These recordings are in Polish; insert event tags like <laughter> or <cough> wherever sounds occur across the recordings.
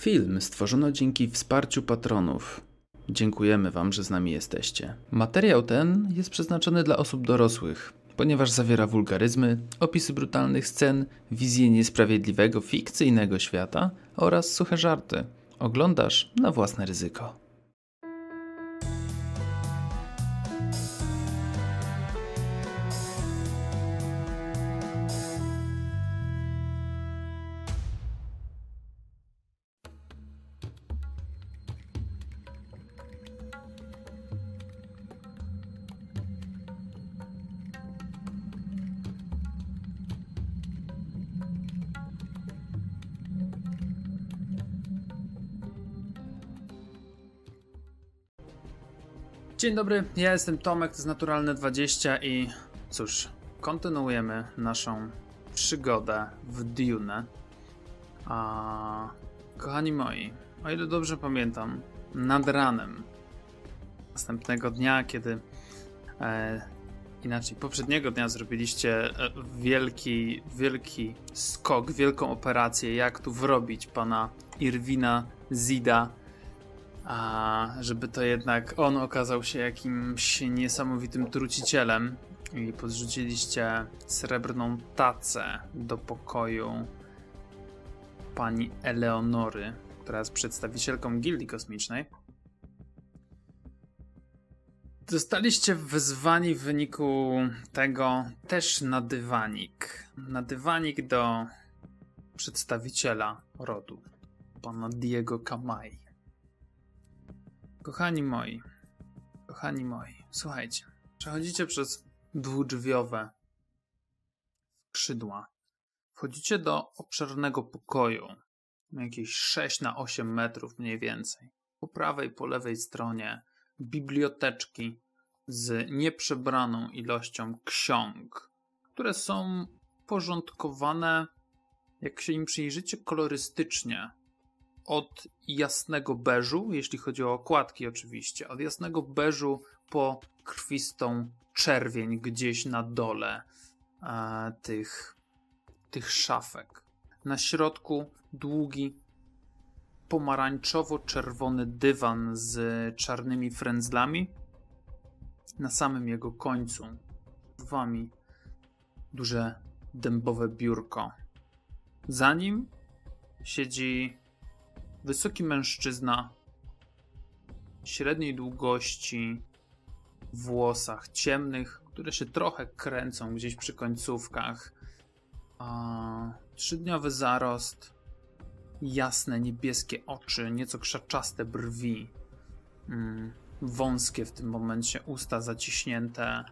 Film stworzono dzięki wsparciu patronów. Dziękujemy Wam, że z nami jesteście. Materiał ten jest przeznaczony dla osób dorosłych, ponieważ zawiera wulgaryzmy, opisy brutalnych scen, wizję niesprawiedliwego, fikcyjnego świata oraz suche żarty. Oglądasz na własne ryzyko. Dzień dobry, ja jestem Tomek, to jest Naturalne 20 i cóż, kontynuujemy naszą przygodę w Dune. A, kochani moi, o ile dobrze pamiętam, nad ranem następnego dnia, kiedy e, inaczej, poprzedniego dnia zrobiliście e, wielki, wielki skok, wielką operację, jak tu wrobić pana Irwina Zida a żeby to jednak on okazał się jakimś niesamowitym trucicielem i podrzuciliście srebrną tacę do pokoju pani Eleonory, która jest przedstawicielką Gildii Kosmicznej. Zostaliście wezwani w wyniku tego też na dywanik. Na dywanik do przedstawiciela rodu, pana Diego Kamai. Kochani moi, kochani moi, słuchajcie. Przechodzicie przez dwudrzwiowe skrzydła. Wchodzicie do obszernego pokoju, jakieś 6 na 8 metrów mniej więcej. Po prawej, po lewej stronie biblioteczki z nieprzebraną ilością ksiąg, które są porządkowane, jak się im przyjrzycie, kolorystycznie od jasnego beżu, jeśli chodzi o okładki oczywiście, od jasnego beżu po krwistą czerwień gdzieś na dole e, tych, tych szafek. Na środku długi pomarańczowo-czerwony dywan z czarnymi frędzlami. Na samym jego końcu wami duże dębowe biurko. Za nim siedzi Wysoki mężczyzna, średniej długości, w włosach ciemnych, które się trochę kręcą gdzieś przy końcówkach. A, trzydniowy zarost, jasne niebieskie oczy, nieco krzaczaste brwi, mm, wąskie w tym momencie usta zaciśnięte,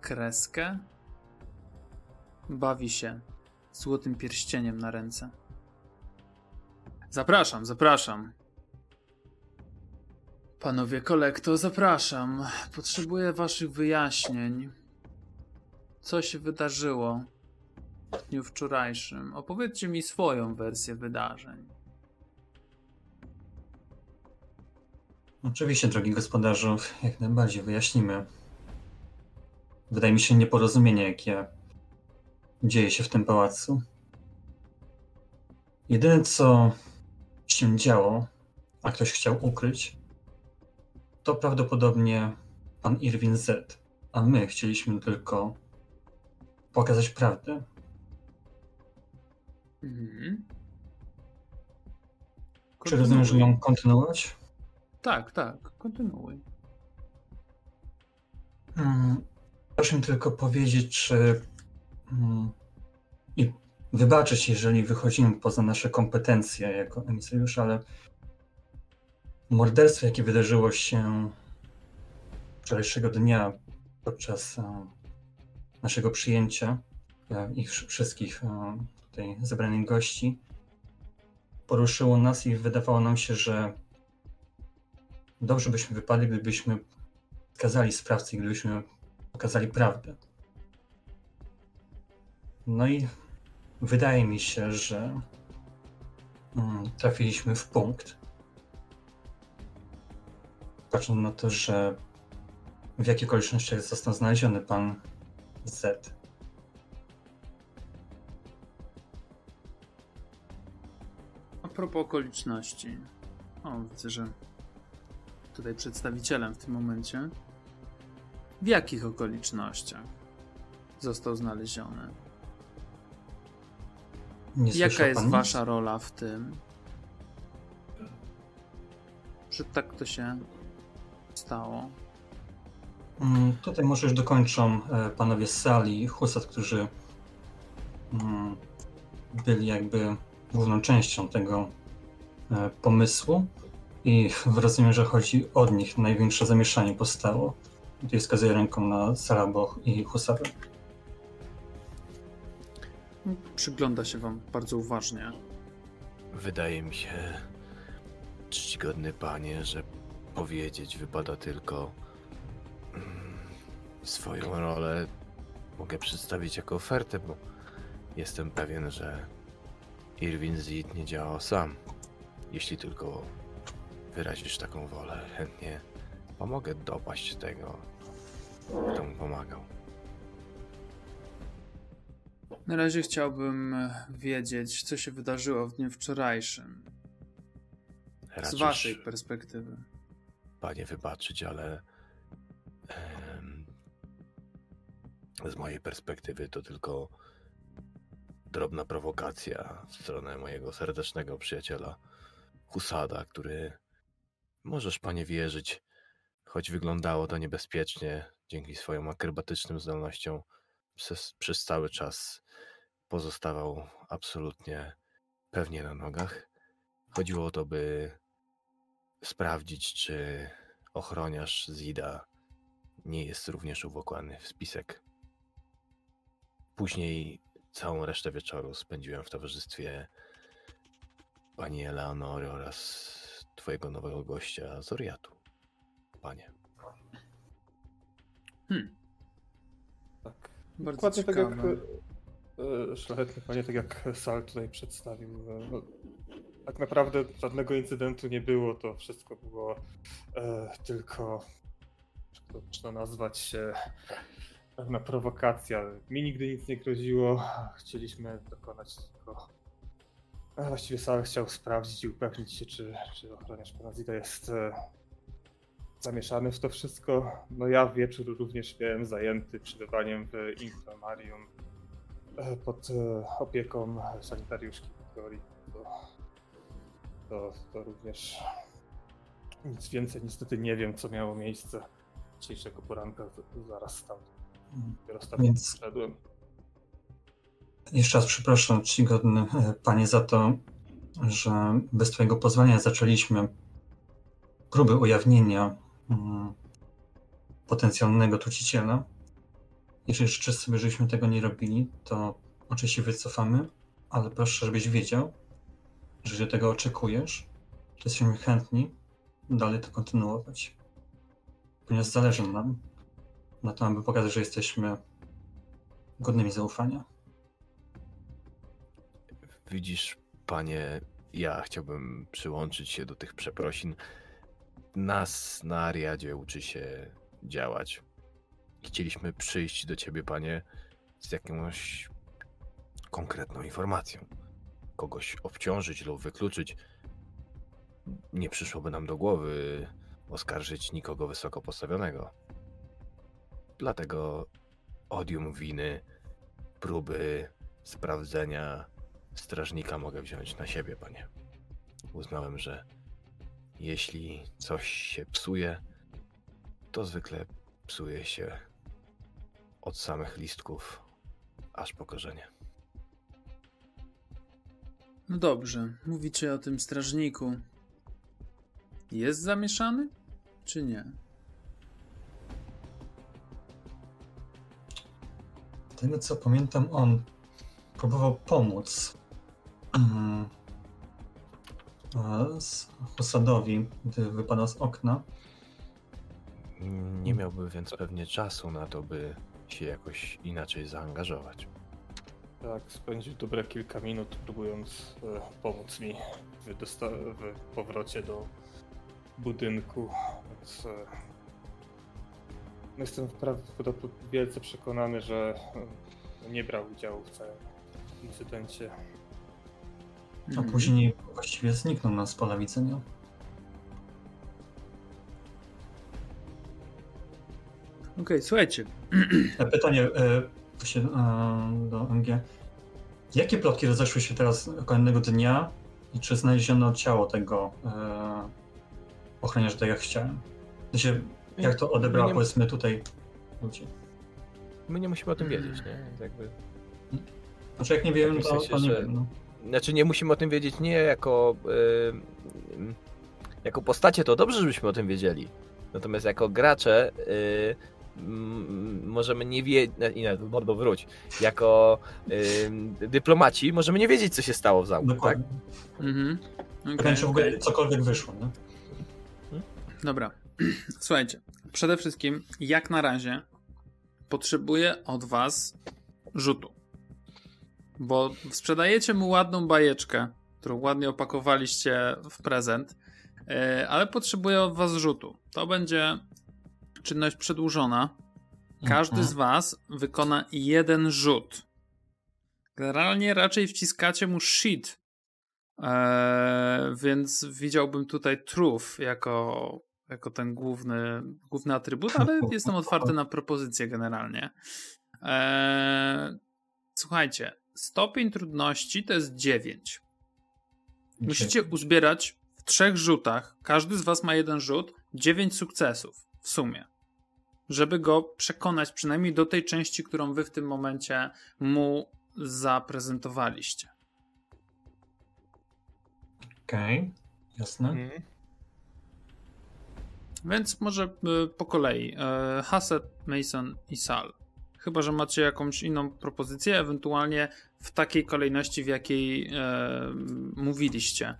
kreskę. Bawi się złotym pierścieniem na ręce. Zapraszam, zapraszam. Panowie kolekto, zapraszam. Potrzebuję waszych wyjaśnień. Co się wydarzyło w dniu wczorajszym? Opowiedzcie mi swoją wersję wydarzeń. Oczywiście, drogi gospodarzu, jak najbardziej wyjaśnimy. Wydaje mi się nieporozumienie, jakie dzieje się w tym pałacu. Jedyne, co się działo, a ktoś chciał ukryć, to prawdopodobnie pan Irwin Z. A my chcieliśmy tylko pokazać prawdę. Mhm. Czy rozumiem, że mam kontynuować? Tak, tak, kontynuuj. Hmm, proszę tylko powiedzieć, czy hmm, i wybaczyć, jeżeli wychodzimy poza nasze kompetencje jako emisariusze, ale morderstwo, jakie wydarzyło się wczorajszego dnia podczas e, naszego przyjęcia e, ich wszystkich e, tutaj zebranych gości, poruszyło nas i wydawało nam się, że dobrze byśmy wypadli, gdybyśmy skazali sprawcę gdybyśmy pokazali prawdę. No i Wydaje mi się, że mm, trafiliśmy w punkt. Patrząc na to, że w jakich okolicznościach został znaleziony pan Z. propos okoliczności. O, widzę, że tutaj przedstawicielem w tym momencie. W jakich okolicznościach został znaleziony? Nie Jaka jest nic? wasza rola w tym? Że tak to się stało? Mm, Tutaj może już dokończą e, panowie z sali, Husat, którzy mm, byli jakby główną częścią tego e, pomysłu i <laughs> rozumiem, że chodzi od nich największe zamieszanie powstało. Tutaj wskazuję ręką na Saraboch i Husarę. Przygląda się wam bardzo uważnie. Wydaje mi się, czcigodny panie, że powiedzieć wypada tylko mm, swoją rolę mogę przedstawić jako ofertę, bo jestem pewien, że Irwin Zid nie działał sam. Jeśli tylko wyrazisz taką wolę, chętnie pomogę dopaść tego, kto mu pomagał. Na razie chciałbym e, wiedzieć, co się wydarzyło w dniu wczorajszym. Z Raczysz- waszej perspektywy. panie wybaczyć, ale em, z mojej perspektywy to tylko drobna prowokacja w stronę mojego serdecznego przyjaciela Husada, który możesz panie wierzyć, choć wyglądało to niebezpiecznie dzięki swoim akrobatycznym zdolnościom przez, cały czas pozostawał absolutnie pewnie na nogach. Chodziło o to, by sprawdzić, czy ochroniarz Zida nie jest również uwłokłany w spisek. Później całą resztę wieczoru spędziłem w towarzystwie pani Eleonory oraz twojego nowego gościa Zoriatu. Panie. Hmm. Bardzo Dokładnie tak jak e, e, szlachetny panie, tak jak Sal tutaj przedstawił. No, tak naprawdę żadnego incydentu nie było, to wszystko było e, tylko, jak to można nazwać, e, pewna prowokacja. Mi nigdy nic nie groziło, chcieliśmy dokonać tylko... A właściwie Sal chciał sprawdzić i upewnić się, czy, czy ochroniarz pana Zida jest e, zamieszany w to wszystko. No ja wieczór również miałem zajęty przebywaniem w infirmarium e, pod e, opieką sanitariuszki Wiktorii. To, to, to również nic więcej niestety nie wiem, co miało miejsce dzisiejszego poranka, zaraz tam, dopiero stamtąd Więc- przyszedłem. Jeszcze raz przepraszam czcigodny e, panie za to, że bez twojego pozwolenia zaczęliśmy próby ujawnienia potencjalnego truciciela. Jeżeli życzę sobie, żebyśmy tego nie robili, to oczywiście wycofamy, ale proszę, żebyś wiedział, że jeżeli tego oczekujesz, to jesteśmy chętni dalej to kontynuować. Ponieważ zależy nam na tym, aby pokazać, że jesteśmy godnymi zaufania. Widzisz, panie, ja chciałbym przyłączyć się do tych przeprosin. Nas na Ariadzie uczy się działać. Chcieliśmy przyjść do ciebie, panie, z jakąś konkretną informacją. Kogoś obciążyć lub wykluczyć. Nie przyszłoby nam do głowy oskarżyć nikogo wysoko postawionego. Dlatego odium winy, próby sprawdzenia strażnika mogę wziąć na siebie, panie. Uznałem, że jeśli coś się psuje, to zwykle psuje się od samych listków aż po korzenie. No dobrze, mówicie o tym strażniku. Jest zamieszany, czy nie? Tego co pamiętam, on próbował pomóc <clears throat> z Husadowi, gdy wypadał z okna. Nie miałbym więc pewnie czasu na to, by się jakoś inaczej zaangażować. Tak, spędził dobre kilka minut próbując e, pomóc mi w, w powrocie do budynku, więc e, jestem prawdopodobnie wielce przekonany, że e, nie brał udziału w całym incydencie. A Mhm. później właściwie zniknął nam z pola widzenia. Okej, słuchajcie. E, Pytanie e, właśnie, e, do MG. Jakie plotki rozeszły się teraz kolejnego dnia i czy znaleziono ciało tego e, ochroniarza, tak jak chciałem? W sensie, jak to odebrało, My nie, powiedzmy, tutaj ludzie? my nie musimy o tym wiedzieć, nie? Więc Jakby... Znaczy, jak nie wiem, takim to, sensie, to nie że- wiem. No. Znaczy nie musimy o tym wiedzieć nie jako yy, jako postacie, to dobrze, żebyśmy o tym wiedzieli. Natomiast jako gracze yy, możemy nie wiedzieć, mordo wróć, jako yy, dyplomaci możemy nie wiedzieć, co się stało w zamku, tak? Dokładnie. Mhm. Pytanie, Okej, czy w ogóle cokolwiek wyszło, nie? Dobra. <clears throat> Słuchajcie, przede wszystkim, jak na razie, potrzebuję od was rzutu. Bo sprzedajecie mu ładną bajeczkę, którą ładnie opakowaliście w prezent, yy, ale potrzebuję od was rzutu. To będzie czynność przedłużona. Każdy Mhm. z was wykona jeden rzut. Generalnie raczej wciskacie mu shit. Eee, więc widziałbym tutaj truth jako, jako ten główny, główny atrybut, ale <laughs> jestem otwarty na propozycje generalnie. Eee, słuchajcie, stopień trudności to jest 9. Musicie uzbierać w trzech rzutach, każdy z was ma jeden rzut, 9 sukcesów w sumie. Żeby go przekonać przynajmniej do tej części, którą wy w tym momencie mu zaprezentowaliście. Okej, jasne. Mhm. Więc może y, po kolei. Y, Hassett, Mason i Sal. Chyba, że macie jakąś inną propozycję, ewentualnie w takiej kolejności, w jakiej e, mówiliście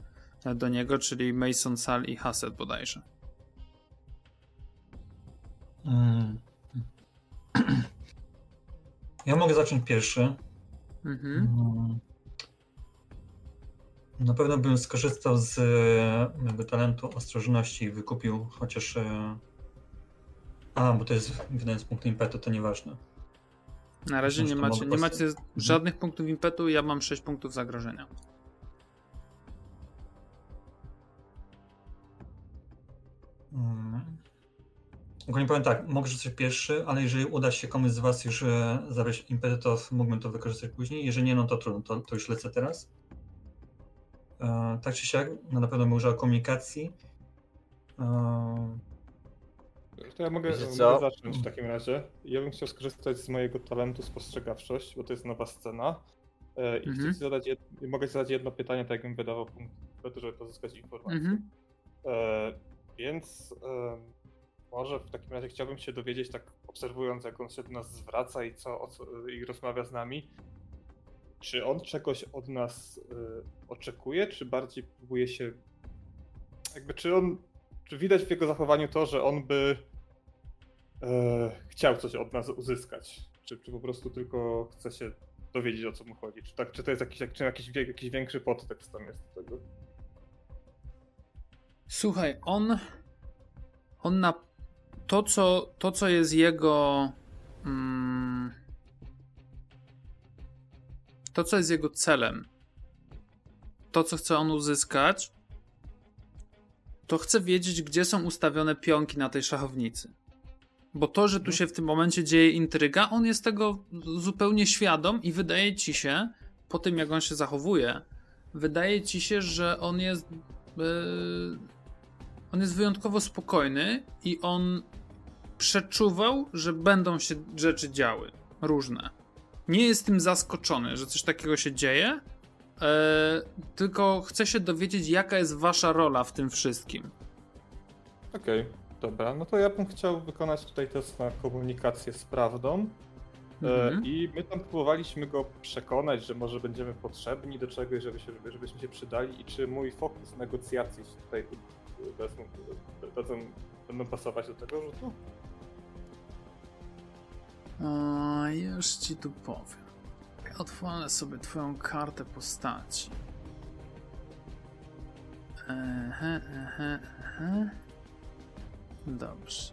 do niego, czyli Mason, Sal i Hassett bodajże. Mm. <clears throat> Ja mogę zacząć pierwszy. Mhm. Mm. Na pewno bym skorzystał z e, mojego talentu ostrożności i wykupił chociaż. e, A, bo to jest wydając punktu impetu, to nieważne. Na razie nie macie, nie macie żadnych punktów impetu, ja mam 6 punktów zagrożenia. Mm. Ogólnie powiem tak, mogę rzucić pierwszy, ale jeżeli uda się komuś z Was już e, zabrać impetu, to mógłbym to wykorzystać później. Jeżeli nie, no to trudno, to, to już lecę teraz. E, tak czy siak, no na pewno bym użył komunikacji. E, To ja mogę, mogę zacząć w takim razie. Ja bym chciał skorzystać z mojego talentu spostrzegawczość, bo to jest nowa scena. E, I Mhm. zadać jed... mogę zadać jedno pytanie, tak jakbym wydawał punkt, żeby pozyskać informację. Mhm. E, więc e, może w takim razie chciałbym się dowiedzieć, tak obserwując, jak on się do nas zwraca i co, co i rozmawia z nami, czy on czegoś od nas e, oczekuje, czy bardziej próbuje się. Jakby, czy on. Czy widać w jego zachowaniu to, że on by e, chciał coś od nas uzyskać? Czy, czy po prostu tylko chce się dowiedzieć, o co mu chodzi? Czy, tak, czy to jest jakiś, czy jakiś, jakiś większy podtekst tam jest do tego? Słuchaj, on. On na. To, co, to, co jest jego. Mm, to, co jest jego celem. To, co chce on uzyskać. To chce wiedzieć, gdzie są ustawione pionki na tej szachownicy. Bo to, że tu się w tym momencie dzieje intryga, on jest tego zupełnie świadom i wydaje ci się, po tym jak on się zachowuje, wydaje ci się, że on jest. Yy, on jest wyjątkowo spokojny i on przeczuwał, że będą się rzeczy działy. Różne. Nie jest tym zaskoczony, że coś takiego się dzieje, e, tylko chce się dowiedzieć, jaka jest wasza rola w tym wszystkim. Okej, dobra. No to ja bym chciał wykonać tutaj test na komunikację z prawdą. E, Mhm. I my tam próbowaliśmy go przekonać, że może będziemy potrzebni do czegoś, żeby się, żeby- żebyśmy się przydali i czy mój fokus negocjacji tutaj dadzą, będą pasować do tego rzutu? A, już ci tu powiem. Otworzę sobie twoją kartę postaci. Ehe, ehe, ehe. Dobrze.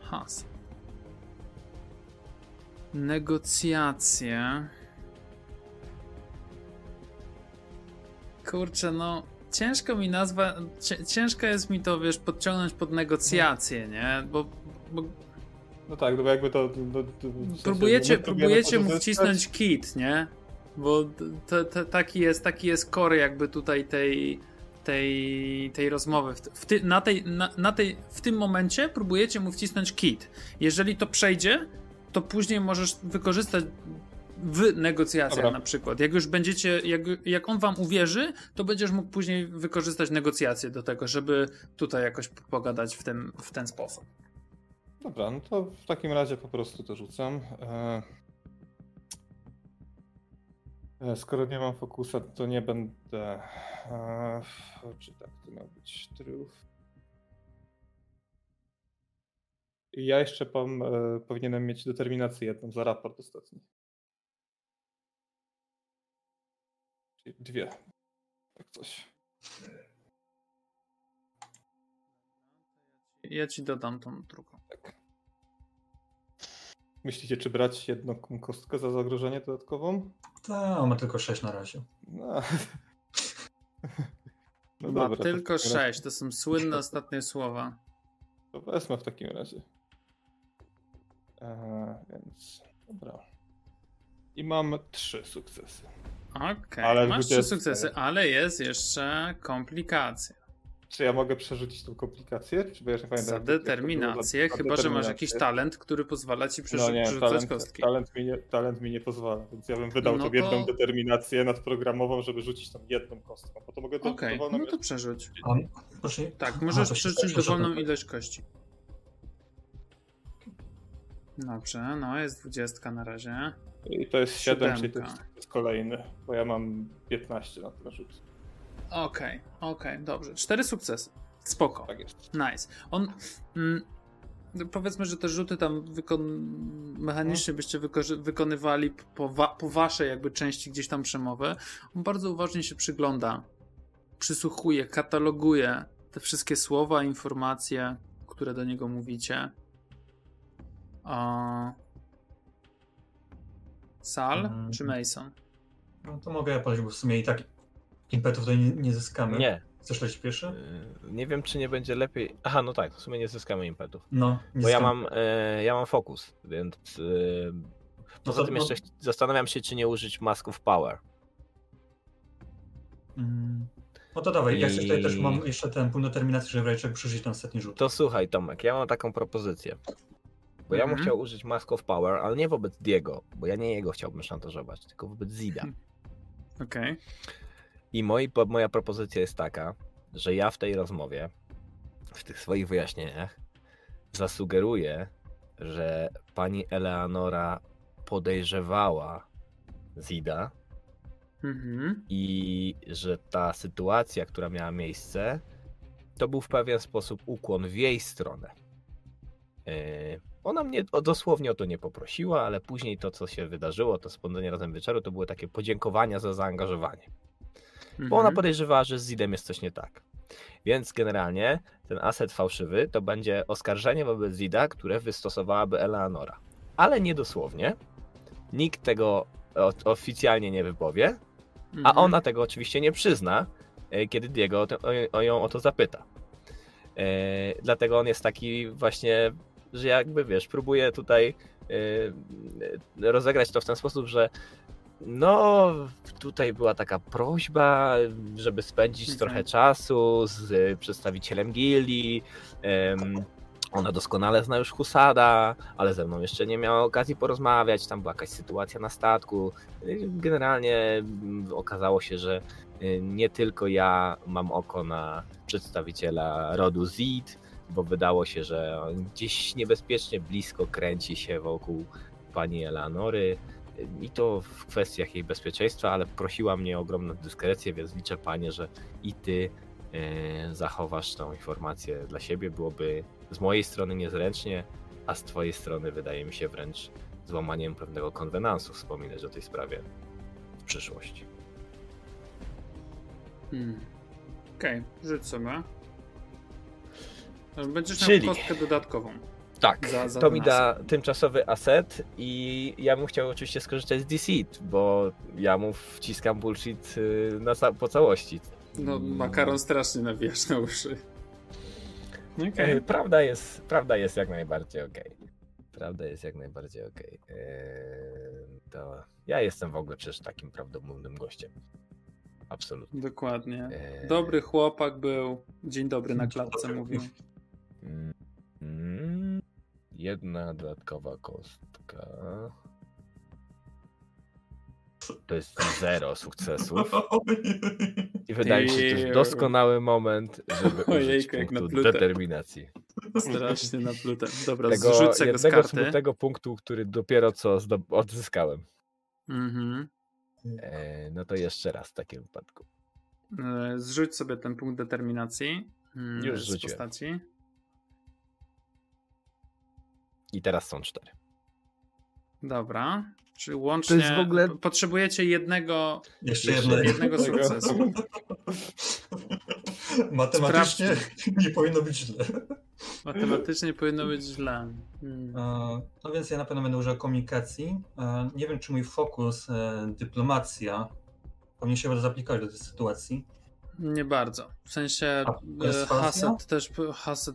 Has. Negocjacje. Kurczę, no ciężko mi nazwa, ciężko jest mi to, wiesz, podciągnąć pod negocjacje, nie? Bo, bo No tak, no bo jakby to... to, to w sensie próbujecie, my próbujemy próbujecie mu wcisnąć kit, nie? Bo to, to, taki, jest, taki jest core jakby tutaj tej, tej, tej rozmowy. W, ty, na tej, na, na tej, w tym momencie próbujecie mu wcisnąć kit. Jeżeli to przejdzie, to później możesz wykorzystać w negocjacjach Dobra. na przykład. Jak już będziecie, jak, jak on wam uwierzy, to będziesz mógł później wykorzystać negocjacje do tego, żeby tutaj jakoś pogadać w, tym, w ten sposób. Dobra, no to w takim razie po prostu to rzucam. E... Skoro nie mam fokusa, to nie będę. E... Czy tak to miał być? I ja jeszcze pom, e, powinienem mieć determinację jedną za raport ostatni. Czyli dwie. Tak coś. Ja ci dodam tą drugą. Tak. Myślicie, czy brać jedną kostkę za zagrożenie dodatkową? Ta, on ma tylko 6 na razie. No. <laughs> No Ma dobra, w tylko takim razie- sześć, to są słynne <laughs> ostatnie słowa. To wezmę w takim razie. Eee, więc dobra. I mam trzy sukcesy. Okej, Ale masz trzy 20. sukcesy, ale jest jeszcze komplikacja. Czy ja mogę przerzucić tą komplikację? Czy bo ja nie pamiętam, Za jak jak determinację, Za chyba że masz jakiś talent, który pozwala ci No przerzu- nie, przerzucać talent, kostki. talent, mi nie, talent mi nie pozwala, więc ja bym wydał No tą to- jedną determinację nadprogramową, żeby rzucić tam jedną kostką, bo to mogę Okej, dowolną no to przerzuć. A, proszę. Tak, A, możesz się przerzucić dowolną ilość kości. Dobrze, no jest dwudziestka na razie. I to jest 7, czyli to Siódemka. jest, to jest kolejny, bo ja mam 15 na ten rzut. Okej, okej, dobrze. Cztery sukcesy. Spoko. Tak jest. Nice. On. Mm, no powiedzmy, że te rzuty tam wykon... mechanicznie byście wyko- wykonywali po, wa- po waszej jakby części gdzieś tam przemowy. On bardzo uważnie się przygląda, przysłuchuje, kataloguje te wszystkie słowa, informacje, które do niego mówicie. A... Sal Mhm. czy Mason? No to mogę ja polecić, bo w sumie i tak impetów tutaj nie, nie zyskamy. Nie. Chcesz lecieć pierwszy? y, Nie wiem, czy nie będzie lepiej. Aha, no tak, w sumie nie zyskamy impetów. No, nie Bo ja mam, e, ja mam fokus, więc. E, poza to- tym no- jeszcze ch- zastanawiam się, czy nie użyć Mask of Power. Mm. No to dawaj, ja I- tutaj też mam jeszcze ten punkt determinacji, żeby w razie czego przeżyć ten ostatni rzut. To słuchaj, Tomek, ja mam taką propozycję. Bo ja bym Mhm. chciał użyć Mask of Power, ale nie wobec Diego, bo ja nie jego chciałbym szantażować, tylko wobec Zida. <laughs> Okej. I moi, moja propozycja jest taka, że ja w tej rozmowie, w tych swoich wyjaśnieniach, zasugeruję, że pani Eleanora podejrzewała Zida Mhm. i że ta sytuacja, która miała miejsce, to był w pewien sposób ukłon w jej stronę. Yy, Ona mnie dosłownie o to nie poprosiła, ale później to, co się wydarzyło, to spędzenie razem wieczoru, to były takie podziękowania za zaangażowanie. Bo ona Mhm. podejrzewała, że z Zidem jest coś nie tak. Więc generalnie ten aset fałszywy to będzie oskarżenie wobec Zida, które wystosowałaby Eleanora. Ale nie dosłownie. Nikt tego oficjalnie nie wypowie, a Mhm. ona tego oczywiście nie przyzna, e, kiedy Diego o ją o to zapyta. E, dlatego on jest taki właśnie, że jakby wiesz, próbuje tutaj e, rozegrać to w ten sposób, że no, tutaj była taka prośba, żeby spędzić Mhm. trochę czasu z e, przedstawicielem gildii. ona doskonale zna już Husada, ale ze mną jeszcze nie miała okazji porozmawiać. Tam była jakaś sytuacja na statku. Y, Generalnie mm, okazało się, że y, nie tylko ja mam oko na przedstawiciela rodu Zid, bo wydało się, że on gdzieś niebezpiecznie blisko kręci się wokół pani Eleanory. I to w kwestiach jej bezpieczeństwa, ale prosiła mnie o ogromną dyskrecję, więc liczę panie, że i ty y, zachowasz tą informację dla siebie. Byłoby z mojej strony niezręcznie, a z twojej strony wydaje mi się wręcz złamaniem pewnego konwenansu wspominać o tej sprawie w przyszłości. Hmm. Okej, rzuć sobie. Będziesz miał Czyli- kostkę dodatkową. Tak, Za- za to mi da tymczasowy aset i ja bym chciał oczywiście skorzystać z Deceit, bo ja mu wciskam bullshit y, na, ca- po całości. No, makaron strasznie nawijasz na uszy. Okej. E, Prawda jest, prawda jest jak najbardziej okej. Prawda jest jak najbardziej okej. E, To ja jestem w ogóle przecież takim prawdomównym gościem. Absolutnie. Dokładnie. E, Dobry chłopak był. Dzień dobry na klatce mówił. Mm, Jedna dodatkowa kostka. To jest zero sukcesów. I wydaje mi się, że to jest doskonały moment, żeby użyć punktu determinacji. Strasznie naplutem. Dobra, Tego zrzuć go z karty. smutnego punktu, który dopiero co odzyskałem. Mhm. E, no to jeszcze raz w takim wypadku. E, Zrzuć sobie ten punkt determinacji. mm, Już z rzuciłem. postaci. I teraz są cztery. Dobra. Czyli łącznie jest w ogóle- potrzebujecie jednego, Jeszcze Jeszcze jedno. jednego sukcesu. <laughs> Matematycznie nie powinno być źle. Matematycznie powinno być źle. Hmm. E, No więc ja na pewno będę używał komunikacji. E, Nie wiem, czy mój fokus e, dyplomacja powinien się zaaplikować do tej sytuacji. Nie bardzo. W sensie? Hassad też,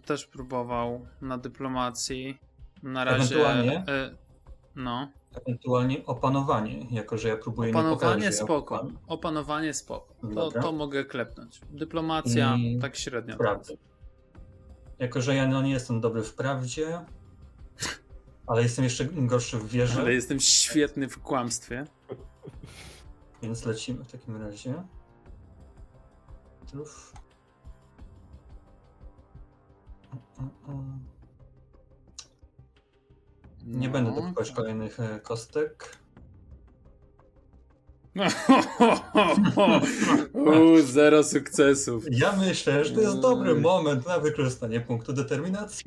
też próbował na dyplomacji. Na razie. Ewentualnie? e, No. Ewentualnie opanowanie, jako że ja próbuję nie pokazać, Opanowanie że ja spoko. opanowanie. Opanowanie spoko. To, to mogę klepnąć. Dyplomacja I tak średnio. Prawdę. Jako, że ja no, nie jestem dobry w prawdzie, ale jestem jeszcze gorszy w wierze, Ale jestem świetny w kłamstwie. więc lecimy w takim razie. Truf. Nie No. będę dopychać kolejnych e, kostek. <laughs> Uuu, zero sukcesów. Ja myślę, że to jest dobry Mm. moment na wykorzystanie punktu determinacji.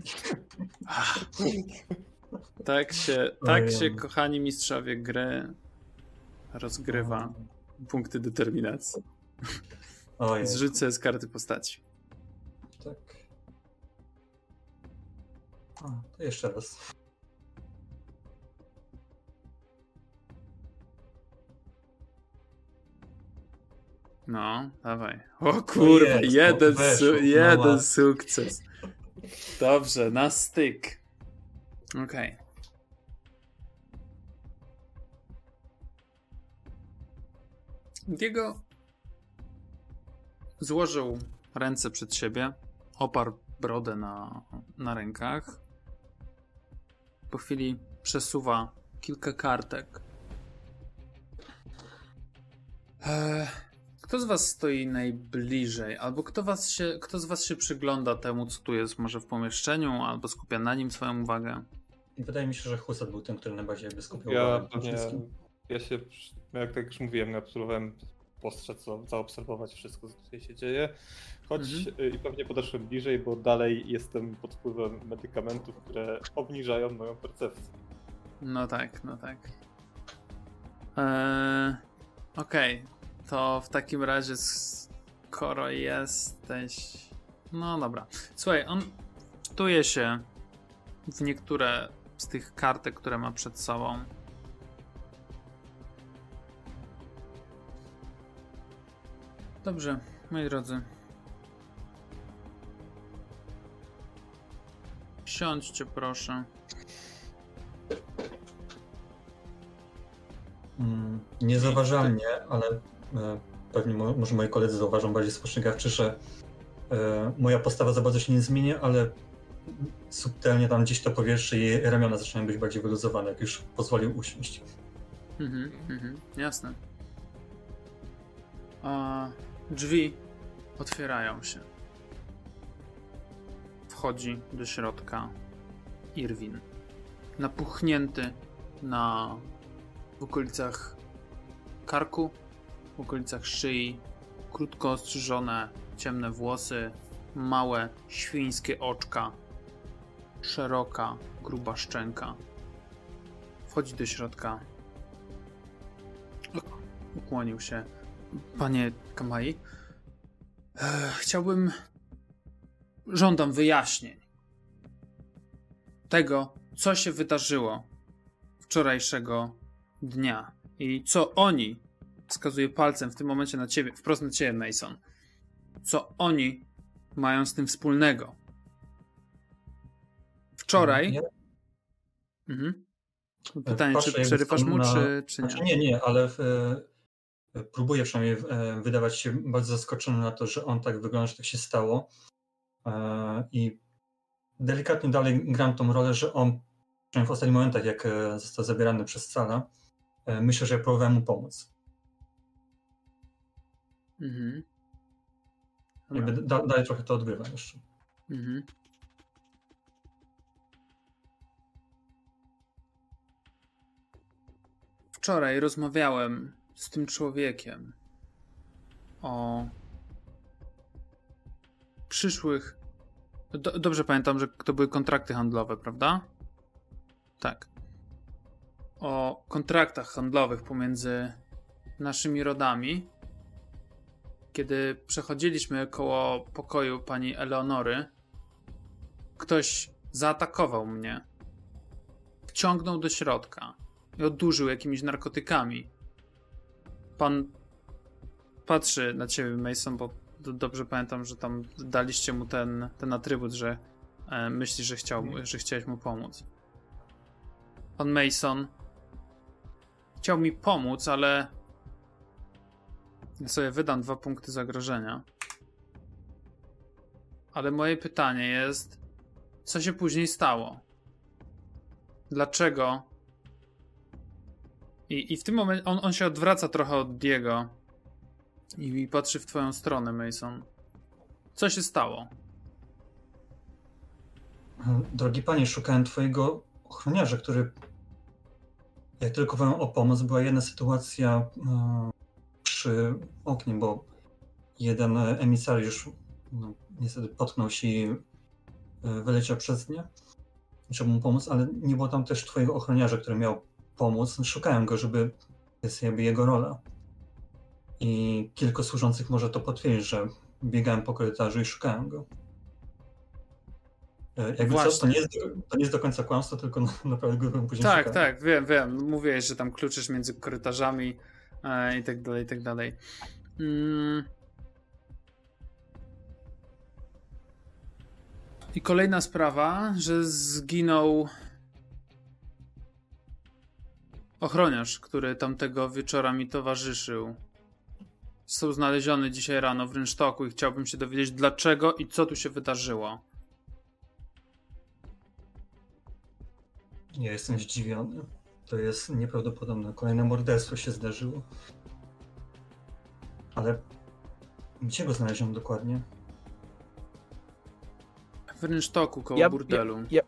Tak się, tak się, kochani mistrzowie gry, rozgrywa punkty determinacji. Ojej, sobie z karty postaci. tak. O, to jeszcze raz. No, dawaj. O kurwa, jest, jeden, no, weszło, su- no jeden ładnie. sukces. Dobrze, na styk. Okej. Diego złożył ręce przed siebie, oparł brodę na, na rękach. Po chwili przesuwa kilka kartek. Eee, kto z was stoi najbliżej? Albo kto, was się, kto z was się przygląda temu, co tu jest może w pomieszczeniu, albo skupia na nim swoją uwagę? Wydaje mi się, że Husat był tym, który najbardziej jakby skupiał Ja uwagę wszystkim. ja się, no jak tak już mówiłem, ja absolwowałem postrzec, za- zaobserwować wszystko, co tutaj się dzieje. Choć Mhm. y, i pewnie podeszłem bliżej, bo dalej jestem pod wpływem medykamentów, które obniżają moją percepcję. No tak, no tak. Eee, Okej, to w takim razie skoro jesteś... No dobra. Słuchaj, on wtuje się w niektóre z tych kartek, które ma przed sobą. Dobrze, moi drodzy. Siądźcie proszę. Mm, Niezauważalnie, ale pewnie mo- może moi koledzy zauważą bardziej spostrzegawczy, że e, moja postawa za bardzo się nie zmienia, ale subtelnie tam gdzieś to powietrze i ramiona zaczynają być bardziej wyluzowane, jak już pozwolił usiąść. Mhm, mhm, jasne. A drzwi otwierają się. Wchodzi do środka Irwin. Napuchnięty na w okolicach karku, w okolicach szyi, krótko ostrzyżone, ciemne włosy, małe, świńskie oczka, szeroka, gruba szczęka. Wchodzi do środka, Ukłonił się. Panie Kamai, e, chciałbym. Żądam wyjaśnień. tego, co się wydarzyło wczorajszego dnia i co oni, wskazuje palcem w tym momencie na ciebie, wprost na ciebie, Mason, co oni mają z tym wspólnego. Wczoraj. Nie, Mhm. Pytanie, czy Patrzę, przerywasz mu, na- czy, czy nie? Znaczy nie, nie, ale w, e, próbuję przynajmniej e, wydawać się bardzo zaskoczony na to, że on tak wygląda, że tak się stało. E, I delikatnie dalej gram tą rolę, że on, w ostatnich momentach, jak e, został zabierany przez Sala, e, myślę, że ja próbowałem mu pomóc. Mhm. Jakby da, dalej trochę to odgrywam jeszcze. Mhm. Wczoraj rozmawiałem z tym człowiekiem o przyszłych. Do, dobrze pamiętam, że to były kontrakty handlowe, prawda? Tak. O kontraktach handlowych pomiędzy naszymi rodami. Kiedy przechodziliśmy koło pokoju pani Eleonory, ktoś zaatakował mnie. Wciągnął do środka i odurzył jakimiś narkotykami. Pan patrzy na ciebie, Mason, bo do, dobrze pamiętam, że tam daliście mu ten, ten atrybut, że e, myśli, że, chciał, że chciałeś mu pomóc. Pan Mason chciał mi pomóc, ale ja sobie wydam dwa punkty zagrożenia. Ale moje pytanie jest, co się później stało? Dlaczego? I, i w tym momencie on, on się odwraca trochę od Diego i, i patrzy w twoją stronę, Mason. Co się stało? Drogi panie, szukałem twojego ochroniarza, który jak tylko wołałem o pomoc, była jedna sytuacja e, przy oknie, bo jeden emisariusz no, niestety potknął się i e, wyleciał przez nie. Trzeba mu pomóc, ale nie było tam też twojego ochroniarza, który miał pomóc. Szukałem go, żeby to jest jakby jego rola. I kilku służących może to potwierdzić, że biegałem po korytarzu i szukałem go. E, Jakby co, to nie, jest do, to nie jest do końca kłamstwo, tylko na- <laughs> naprawdę go później Tak, szukałem. tak, wiem, wiem. Mówiłeś, że tam kluczysz między korytarzami i tak dalej, i tak dalej. Mm. I kolejna sprawa, że zginął ochroniarz, który tamtego wieczora mi towarzyszył. Został znaleziony dzisiaj rano w rynsztoku i chciałbym się dowiedzieć dlaczego i co tu się wydarzyło. Ja jestem zdziwiony. To jest nieprawdopodobne. Kolejne morderstwo się zdarzyło. Ale gdzie go znaleziono dokładnie? W rynsztoku koło Ja- burdelu. Ja,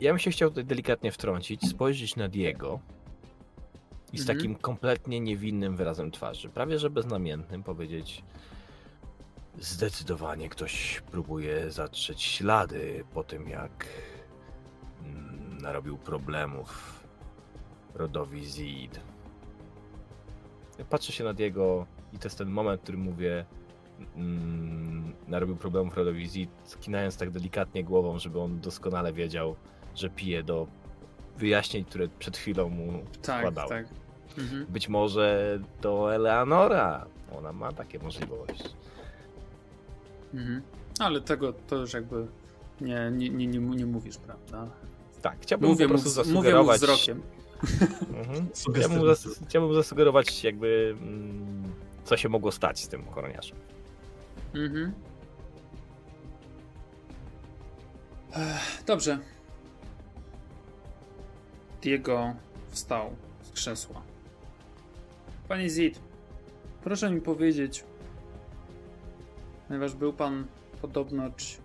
ja bym się chciał tutaj delikatnie wtrącić, spojrzeć na Diego i z Mhm. takim kompletnie niewinnym wyrazem twarzy, prawie że beznamiętnym powiedzieć zdecydowanie ktoś próbuje zatrzeć ślady po tym jak mm, narobił problemów rodowi Zid. Patrzę się na Diego i to jest ten moment, w którym mówię mm, narobił problemów rodowi Zid, skinając tak delikatnie głową, żeby on doskonale wiedział, że pije do wyjaśnień, które przed chwilą mu Tak, składał. tak. Mhm. Być może to Eleanora. Ona ma takie możliwość. Mhm. Ale tego to już jakby nie, nie, nie, nie, nie mówisz, prawda? Tak, chciałbym Mówię po mu, prostu z- mówię mu zasugerować. wzrokiem. Mhm. <laughs> Chciałbym, zas- chciałbym zasugerować, jakby mm, co się mogło stać z tym ochroniarzem. Mhm. Ech, Dobrze. Diego wstał z krzesła. Panie Zid, proszę mi powiedzieć, ponieważ był pan podobnoć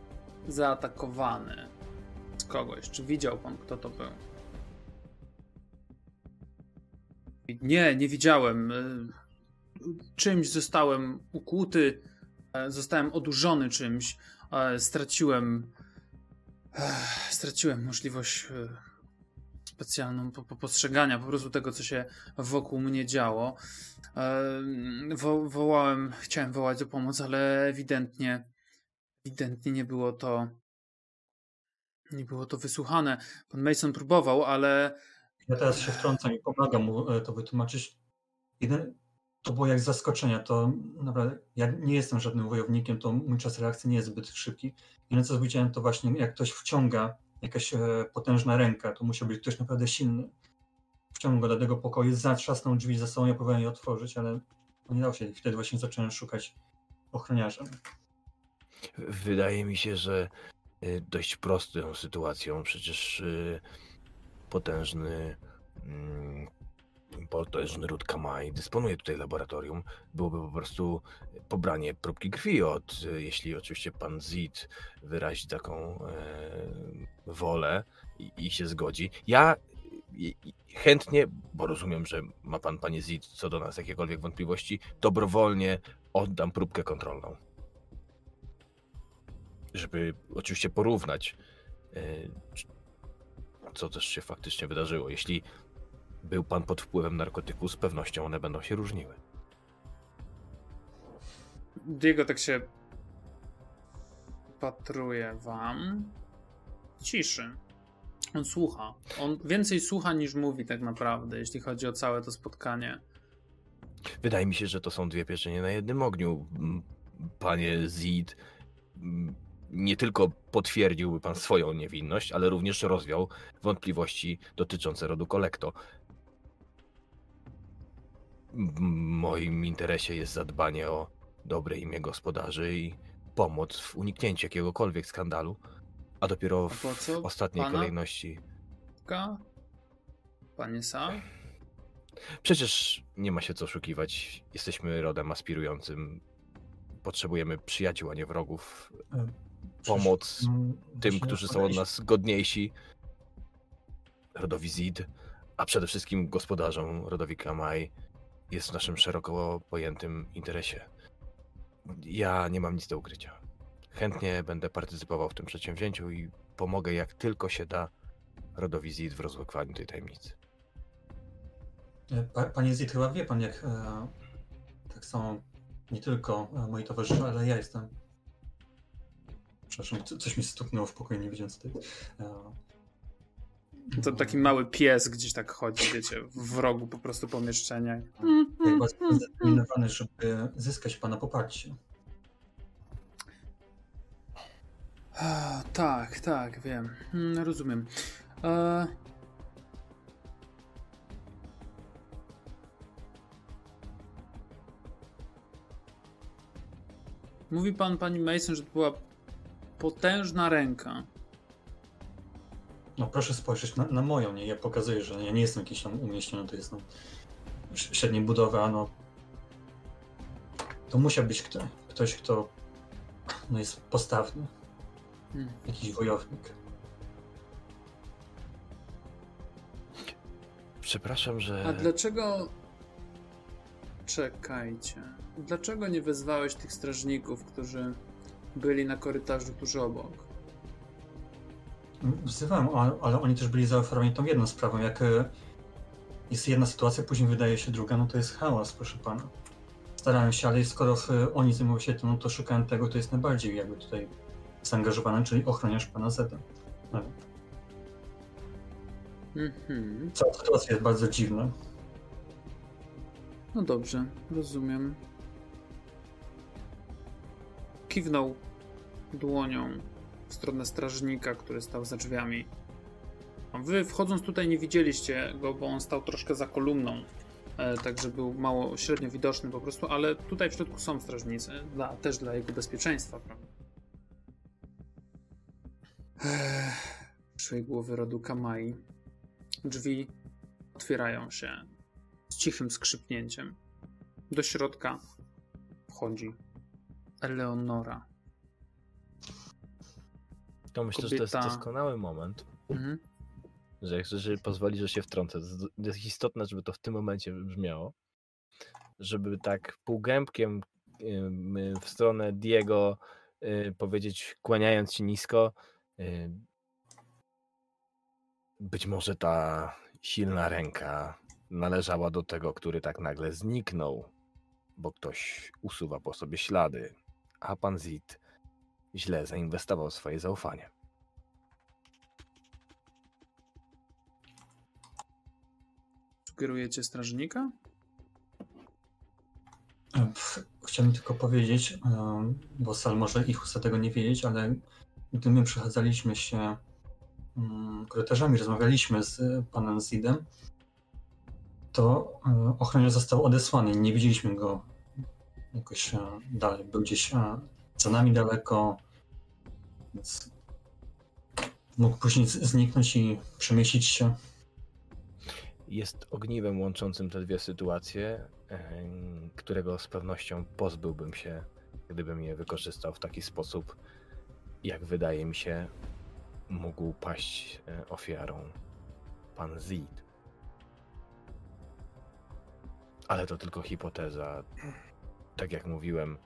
zaatakowany z kogoś. Czy widział pan, kto to był? Nie, nie widziałem. Y, Czymś zostałem ukłuty, e, zostałem odurzony czymś. e, Straciłem. Straciłem możliwość e, specjalną po, po postrzegania po prostu tego, co się wokół mnie działo. E, Wo, wołałem, chciałem wołać o pomoc, ale ewidentnie, ewidentnie nie było to Nie było to wysłuchane. Pan Mason próbował, ale Ja teraz się wtrącam i pomagam mu e, to wytłumaczyć. Jeden, to było jak z zaskoczenia. To naprawdę, ja nie jestem żadnym wojownikiem, to mój czas reakcji nie jest zbyt szybki. Jedyne co widziałem, to właśnie jak ktoś wciąga jakaś e, potężna ręka, to musiał być ktoś naprawdę silny. Wciągnął go do tego pokoju, zatrzasnął drzwi za sobą, ja próbowałem je otworzyć, ale nie dało się. I wtedy właśnie zacząłem szukać ochroniarza. Wydaje mi się, że y, dość prostą sytuacją, przecież potężny mm, potężny ród Kamai dysponuje tutaj laboratorium. Byłoby po prostu pobranie próbki krwi od, jeśli oczywiście pan Zid wyrazi taką e, wolę i, i się zgodzi. Ja chętnie, bo rozumiem, że ma pan, panie Zid, co do nas jakiekolwiek wątpliwości, dobrowolnie oddam próbkę kontrolną żeby oczywiście porównać, e, co też się faktycznie wydarzyło. Jeśli był pan pod wpływem narkotyku, z pewnością one będą się różniły. Diego tak się patruje wam. Ciszy. On słucha. On więcej słucha niż mówi tak naprawdę, jeśli chodzi o całe to spotkanie. Wydaje mi się, że to są dwie pieczenie na jednym ogniu. Panie Zid, nie tylko potwierdziłby pan swoją niewinność, ale również rozwiał wątpliwości dotyczące rodu Kolekto. W moim interesie jest zadbanie o dobre imię gospodarzy i pomoc w uniknięciu jakiegokolwiek skandalu, a dopiero A w co ostatniej pana? kolejności. Ka? Panie Sal? Przecież nie ma się co oszukiwać. Jesteśmy rodem aspirującym. Potrzebujemy przyjaciół, a nie wrogów. Pomoc przecież, mm, Tym, którzy są od nas godniejsi. Rodowi Zid, a przede wszystkim gospodarzom rodowi Kamai jest w naszym szeroko pojętym interesie. Ja nie mam nic do ukrycia. Chętnie będę partycypował w tym przedsięwzięciu i pomogę jak tylko się da rodowi Zid w rozłykwaniu tej tajemnicy. E, Pa, panie Zid, chyba wie pan, jak e, tak samo nie tylko e, moi towarzysze, ale ja jestem. Przepraszam, co- coś mi stuknęło w pokoju, nie wiedząc tutaj. E, To taki mały pies gdzieś tak chodzi, wiecie, w rogu po prostu pomieszczenia. Jak bardzo zdeterminowany, żeby zyskać pana poparcie. Tak, tak, wiem. Mm, Rozumiem. E... Mówi pan, pani Mason, że to była potężna ręka. No proszę spojrzeć na, na moją, nie? Ja pokazuję, że ja nie jestem jakiś tam umieśniony, to jest no, średniej budowy, a no to musiał być kto, ktoś, kto no, jest postawny, Hmm. jakiś wojownik. Przepraszam, że. A dlaczego. Czekajcie. Dlaczego nie wezwałeś tych strażników, którzy byli na korytarzu tuż obok? Wzywałem, ale, oni też byli zaoferowani tą jedną sprawą. Jak e, jest jedna sytuacja, później wydaje się druga, no to jest hałas, proszę pana. Starałem się, ale skoro e, oni zajmują się tym, no to szukałem tego, kto jest najbardziej jakby tutaj zaangażowany, czyli ochroniarz pana Zeda. No, Mhm. Cała sytuacja jest bardzo dziwna. No dobrze, rozumiem. Kiwnął dłonią w stronę strażnika, który stał za drzwiami. Wy wchodząc tutaj nie widzieliście go, bo on stał troszkę za kolumną, e, także był mało średnio widoczny po prostu, ale tutaj w środku są strażnicy, dla, też dla jego bezpieczeństwa, prawda? Głowy rodu Kamai. Drzwi otwierają się z cichym skrzypnięciem. Do środka wchodzi Eleonora. To myślę, że to jest kobieta- doskonały moment, Mhm. że jak jeżeli pozwoli, że się wtrącę, jest istotne, żeby to w tym momencie wybrzmiało, żeby tak półgębkiem y, w stronę Diego y, powiedzieć, kłaniając się nisko, y, być może ta silna ręka należała do tego, który tak nagle zniknął, bo ktoś usuwa po sobie ślady, a pan Zid źle zainwestował swoje zaufanie. Sugerujecie strażnika? Pff, chciałem tylko powiedzieć, bo Sal może i Husa tego nie wiedzieć, ale gdy my przechadzaliśmy się korytarzami, rozmawialiśmy z panem Zidem, to ochroniarz został odesłany. Nie widzieliśmy go jakoś e, dalej. Był gdzieś e, za nami daleko, więc mógł później zniknąć i przemieścić się. Jest ogniwem łączącym te dwie sytuacje, em, którego z pewnością pozbyłbym się, gdybym je wykorzystał w taki sposób, jak wydaje mi się, mógł paść e, ofiarą pan Zid. Ale to tylko hipoteza. Tak jak mówiłem,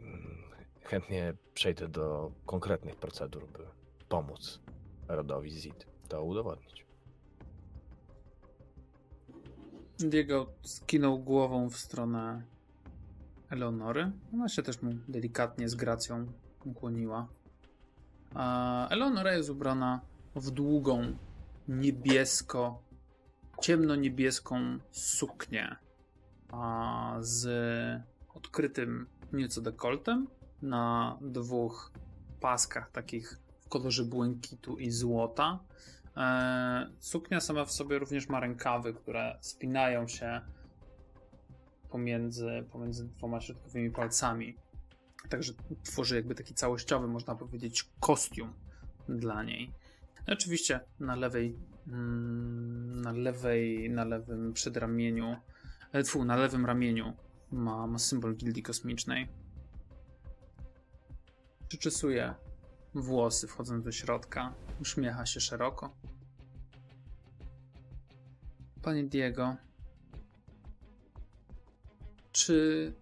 mm, chętnie przejdę do konkretnych procedur, by pomóc rodowi Zid to udowodnić. Diego skinął głową w stronę Eleonory. Ona się też mu delikatnie z gracją ukłoniła. A Eleonora jest ubrana w długą, niebiesko, ciemno-niebieską suknię a z odkrytym nieco dekoltem na dwóch paskach takich w kolorze błękitu i złota. E, Suknia sama w sobie również ma rękawy, które spinają się pomiędzy, pomiędzy dwoma środkowymi palcami. Także tworzy jakby taki całościowy, można powiedzieć, kostium dla niej. Oczywiście na lewej, mm, na lewej, na lewym przedramieniu, tfu, na lewym ramieniu ma, ma symbol gildii kosmicznej. Przyczesuje włosy wchodząc do środka. Uśmiecha się szeroko. Panie Diego, czy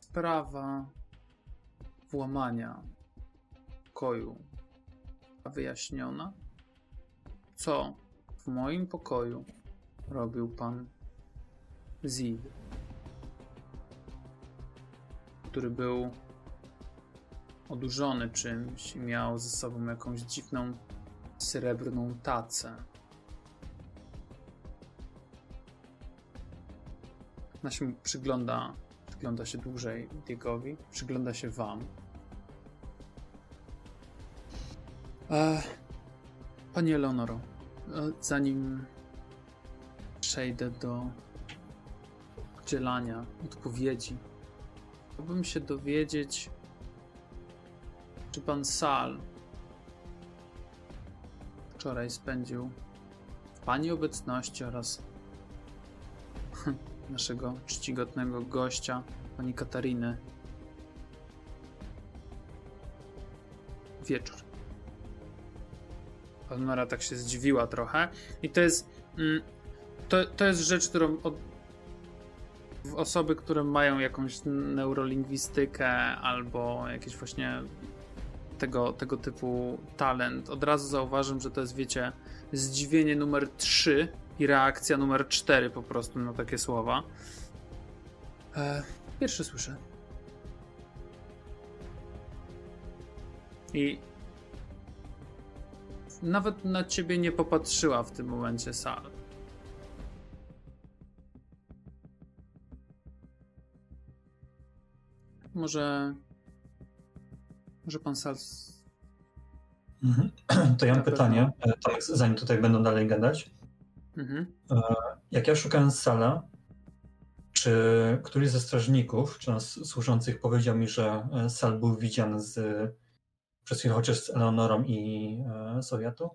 sprawa włamania pokoju wyjaśniona? Co w moim pokoju robił pan Zid, który był odurzony czymś i miał ze sobą jakąś dziwną srebrną tacę. Ona się przygląda, przygląda się dłużej Diegowi, przygląda się wam. E, Pani Eleonoro, e, zanim przejdę do udzielania odpowiedzi, chciałbym się dowiedzieć, czy pan Sal wczoraj spędził w pani obecności oraz <laughs> naszego czcigodnego gościa, pani Katariny, wieczór. Palmera tak się zdziwiła trochę i to jest mm, to, to jest rzecz, którą od, osoby, które mają jakąś neurolingwistykę albo jakieś właśnie tego, tego typu talent, od razu zauważam, że to jest, wiecie, zdziwienie numer 3 i reakcja numer 4 po prostu na takie słowa. E, pierwszy słyszę. I nawet na ciebie nie popatrzyła w tym momencie Sal. Może. Może pan Sal. Mhm. <clears throat> To ja mam pewno. pytanie, e, tak, zanim tutaj będą dalej gadać. Mhm. Jak ja szukałem Sala, czy któryś ze strażników, czy nas służących powiedział mi, że e, Sal był widziany z, przez chwilę chociaż z Eleonorą i e, Sowiatu?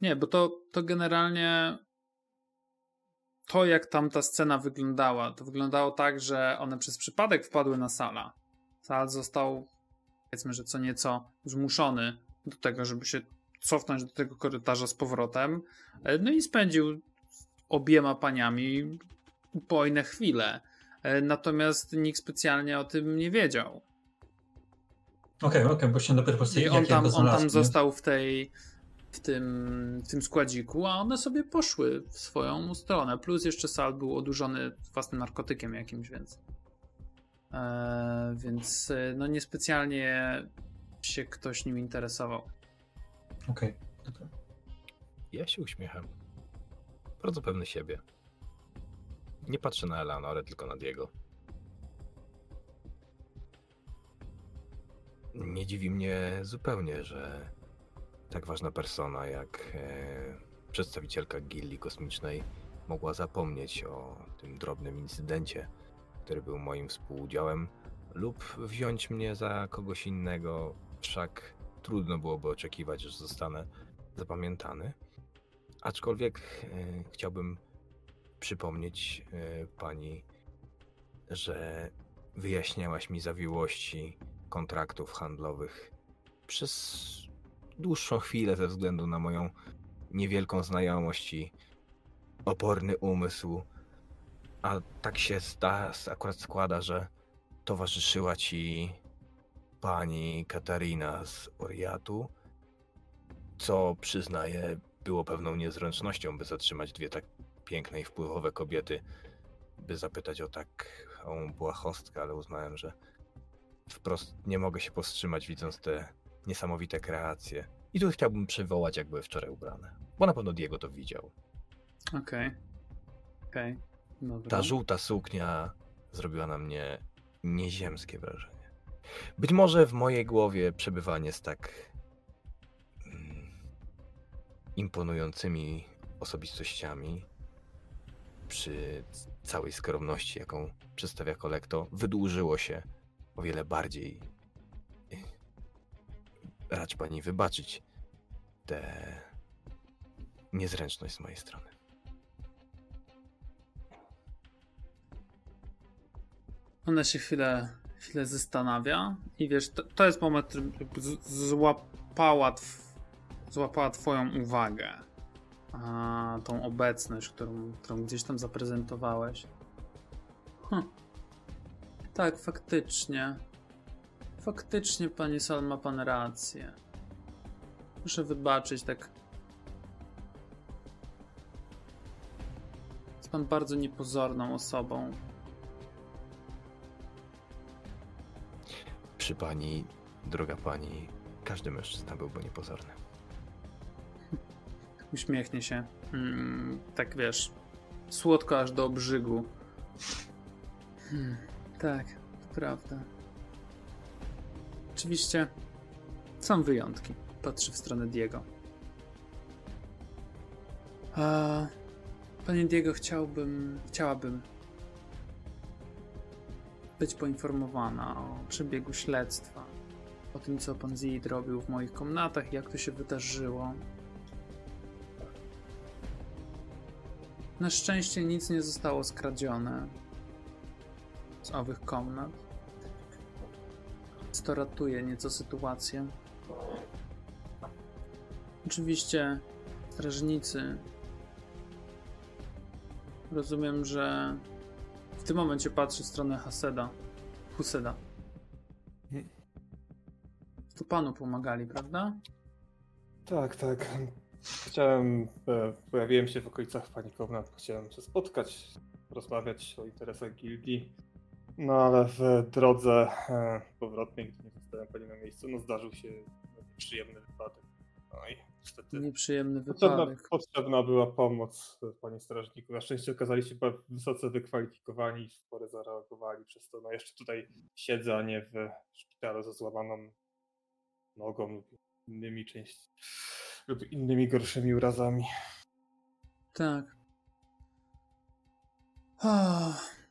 Nie, bo to, to generalnie to, jak tam ta scena wyglądała, to wyglądało tak, że one przez przypadek wpadły na Sala. Sal został, powiedzmy, że co nieco zmuszony do tego, żeby się cofnąć do tego korytarza z powrotem. No i spędził z obiema paniami upojne chwile. Natomiast nikt specjalnie o tym nie wiedział. Okej, okej, bo się dopiero po prostu I on tam, on tam został w tej w tym, w tym składziku, a one sobie poszły w swoją stronę. Plus jeszcze Sal był odurzony własnym narkotykiem jakimś, więc e, więc e, no niespecjalnie się ktoś nim interesował. Okej, dobra. Ja się uśmiecham. Bardzo pewny siebie. Nie patrzę na Eleanorę, tylko na Diego. Nie dziwi mnie zupełnie, że tak ważna persona jak e, przedstawicielka Gildii Kosmicznej mogła zapomnieć o tym drobnym incydencie, który był moim współudziałem, lub wziąć mnie za kogoś innego, wszak trudno byłoby oczekiwać, że zostanę zapamiętany. Aczkolwiek e, chciałbym przypomnieć e, pani, że wyjaśniałaś mi zawiłości kontraktów handlowych przez dłuższą chwilę ze względu na moją niewielką znajomość i oporny umysł. A tak się sta, akurat składa, że towarzyszyła ci pani Katarina z Oriatu, co przyznaję było pewną niezręcznością, by zatrzymać dwie tak piękne i wpływowe kobiety, by zapytać o taką błahostkę, ale uznałem, że wprost nie mogę się powstrzymać, widząc te niesamowite kreacje. I tu chciałbym przywołać, jak były wczoraj ubrane. Bo na pewno Diego to widział. Okej. Okej. Dobra. Ta żółta suknia zrobiła na mnie nieziemskie wrażenie. Być może w mojej głowie przebywanie z tak mm, imponującymi osobistościami przy całej skromności, jaką przedstawia kolekto, wydłużyło się o wiele bardziej. Racz pani wybaczyć tę niezręczność z mojej strony. Ona się chwilę, chwilę zastanawia i wiesz, to, to jest moment, który złapała, tw, złapała twoją uwagę. A, tą obecność, którą, którą gdzieś tam zaprezentowałeś. Hm. Tak, faktycznie. Faktycznie, panie Sal, ma pan rację. Muszę wybaczyć, tak. Jest pan bardzo niepozorną osobą. Przy pani, droga pani, każdy mężczyzna byłby niepozorny. <laughs> Uśmiechnie się. Mm, tak wiesz, słodko aż do obrzygu. Hmm, tak, to prawda. Oczywiście są wyjątki. Patrzy w stronę Diego. A, panie Diego, chciałbym, chciałabym być poinformowana o przebiegu śledztwa. O tym, co pan Zid robił w moich komnatach, jak to się wydarzyło. Na szczęście nic nie zostało skradzione z owych komnat. Co to ratuje nieco sytuację. Oczywiście strażnicy. Rozumiem, że w tym momencie patrzy w stronę Haseda. Huseda. To panu pomagali, prawda? Tak, tak. Chciałem, e, pojawiłem się w okolicach pani komnat, chciałem się spotkać, rozmawiać o interesach gildii. No ale w drodze e, powrotnej, gdy nie zostałem pani na miejscu, no zdarzył się nieprzyjemny wypadek. No i niestety Nieprzyjemny potrzebna, wypadek. potrzebna była pomoc e, pani strażniku. Na szczęście okazali się wysoce wykwalifikowani i w porę zareagowali przez to. No jeszcze tutaj siedzę, a nie w szpitalu ze złamaną nogą lub innymi części lub innymi gorszymi urazami. Tak. Ah.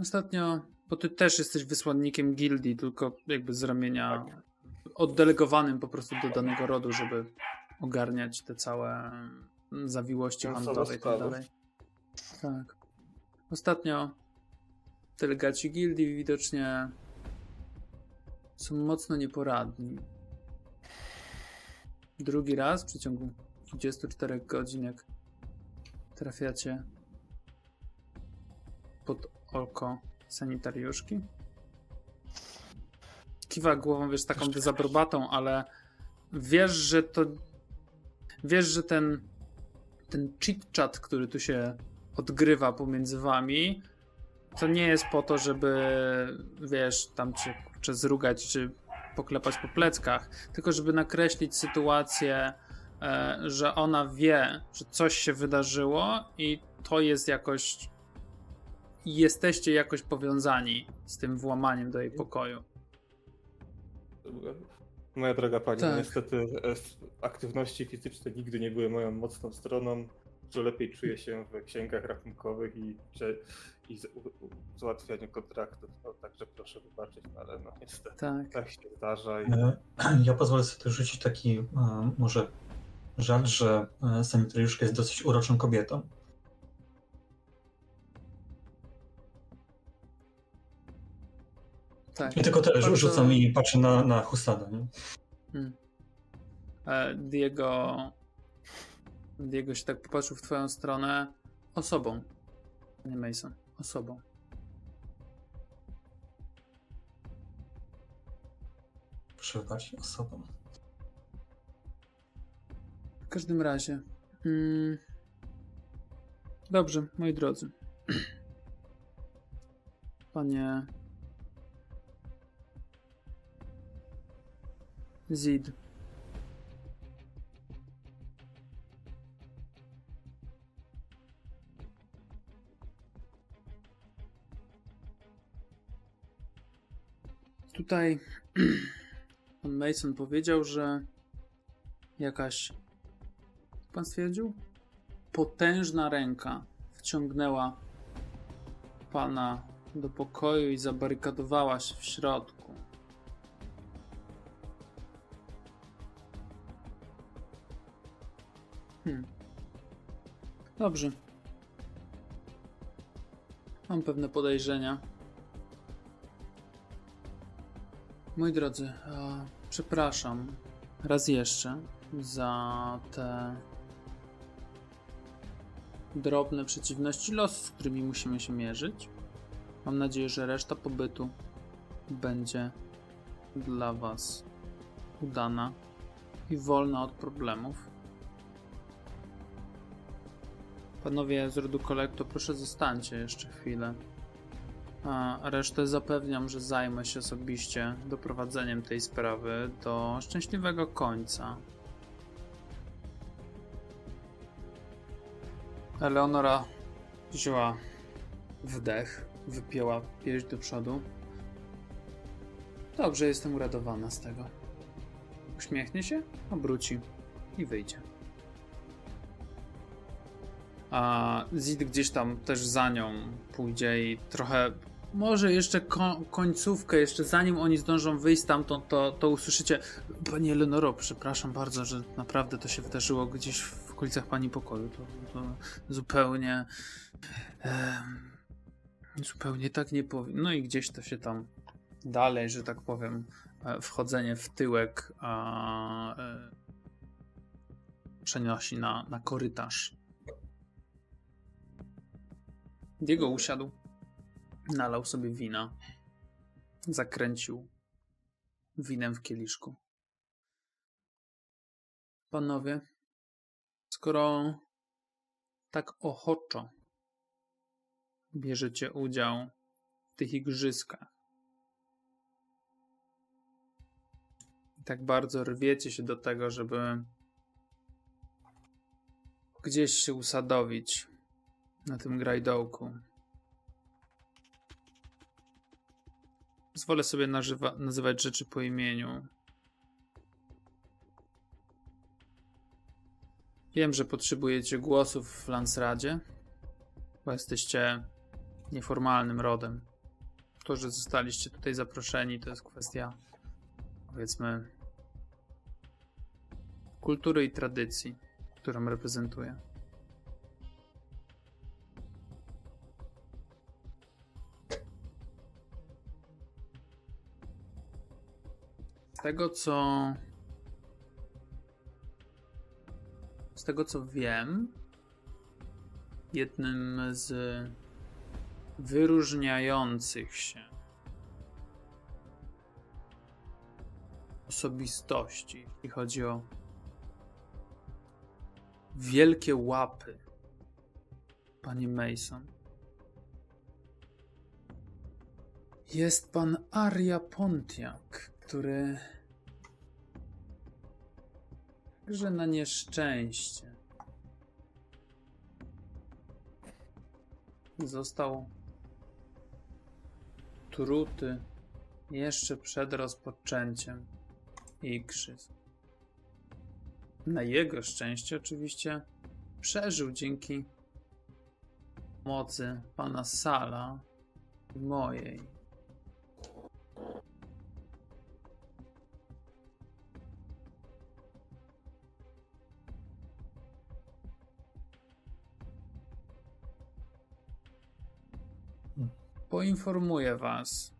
Ostatnio, bo ty też jesteś wysłannikiem gildii, tylko jakby z ramienia oddelegowanym po prostu do danego rodu, żeby ogarniać te całe mm, zawiłości handlowe i tak dalej. Tak. Ostatnio delegaci gildii widocznie są mocno nieporadni. Drugi raz w przeciągu 24 godzin, jak trafiacie pod oko sanitariuszki. Kiwa głową, wiesz, taką dezaprobatą, ale wiesz, że to wiesz, że ten ten chit-chat, który tu się odgrywa pomiędzy wami, to nie jest po to, żeby wiesz, tam cię kurczę zrugać, czy poklepać po pleckach, tylko żeby nakreślić sytuację e, że ona wie, że coś się wydarzyło i to jest jakoś. Jesteście jakoś powiązani z tym włamaniem do jej pokoju. Moja droga pani, Tak. niestety e, aktywności fizyczne nigdy nie były moją mocną stroną. Że lepiej czuję się w księgach rachunkowych i, i załatwianiu kontraktów. No, także proszę wybaczyć, no, ale no niestety Tak. tak się zdarza. I... E, <clears throat> Ja pozwolę sobie tu rzucić taki e, może żart, że sanitariuszka jest dosyć uroczą kobietą. Tak. I tylko że Bardzo- rzucam i patrzę na, na Husada. Nie? E, Diego. Diego się tak popatrzył w twoją stronę osobą. Nie Mason, osobą. Proszę wybaczyć, osobą. W każdym razie. Mm, dobrze, moi drodzy. <clears throat> Panie. Zid. Tutaj <clears throat> pan Mason powiedział, że jakaś pan stwierdził? Potężna ręka wciągnęła pana do pokoju i zabarykadowała się w środku. Dobrze. Mam pewne podejrzenia. Moi drodzy, przepraszam raz jeszcze za te drobne przeciwności losu, z którymi musimy się mierzyć. Mam nadzieję, że reszta pobytu będzie dla Was udana i wolna od problemów. Panowie z rodu kolekto, proszę zostańcie jeszcze chwilę. A resztę zapewniam, że zajmę się osobiście doprowadzeniem tej sprawy do szczęśliwego końca. Eleonora wzięła wdech, wypięła pierś do przodu. Dobrze, jestem uradowana z tego. Uśmiechnie się, obróci i wyjdzie. A Zid gdzieś tam też za nią pójdzie i trochę. Może jeszcze ko- końcówkę, jeszcze zanim oni zdążą wyjść stamtąd, to, to usłyszycie. Pani Eleonoro, przepraszam bardzo, że naprawdę to się wydarzyło gdzieś w okolicach pani pokoju. To, to zupełnie. em, zupełnie tak nie powiem. No i gdzieś to się tam dalej, że tak powiem, e, wchodzenie w tyłek a, e, przenosi na, na korytarz. Diego usiadł, nalał sobie wina, zakręcił winem w kieliszku. Panowie, skoro tak ochoczo bierzecie udział w tych igrzyskach, i tak bardzo rwiecie się do tego, żeby gdzieś się usadowić na tym grajdołku. Pozwolę sobie nażywa, nazywać rzeczy po imieniu. Wiem, że potrzebujecie głosów w Lansradzie, bo jesteście nieformalnym rodem. To, że zostaliście tutaj zaproszeni, to jest kwestia, powiedzmy, kultury i tradycji, którą reprezentuję. Tego co. Z tego co wiem, jednym z wyróżniających się osobistości, jeśli chodzi o wielkie łapy, panie Mason, jest pan Aria Pontiac, który Także na nieszczęście. Został truty jeszcze przed rozpoczęciem igrzysk. Na jego szczęście oczywiście przeżył dzięki mocy pana Sala mojej. Poinformuję was,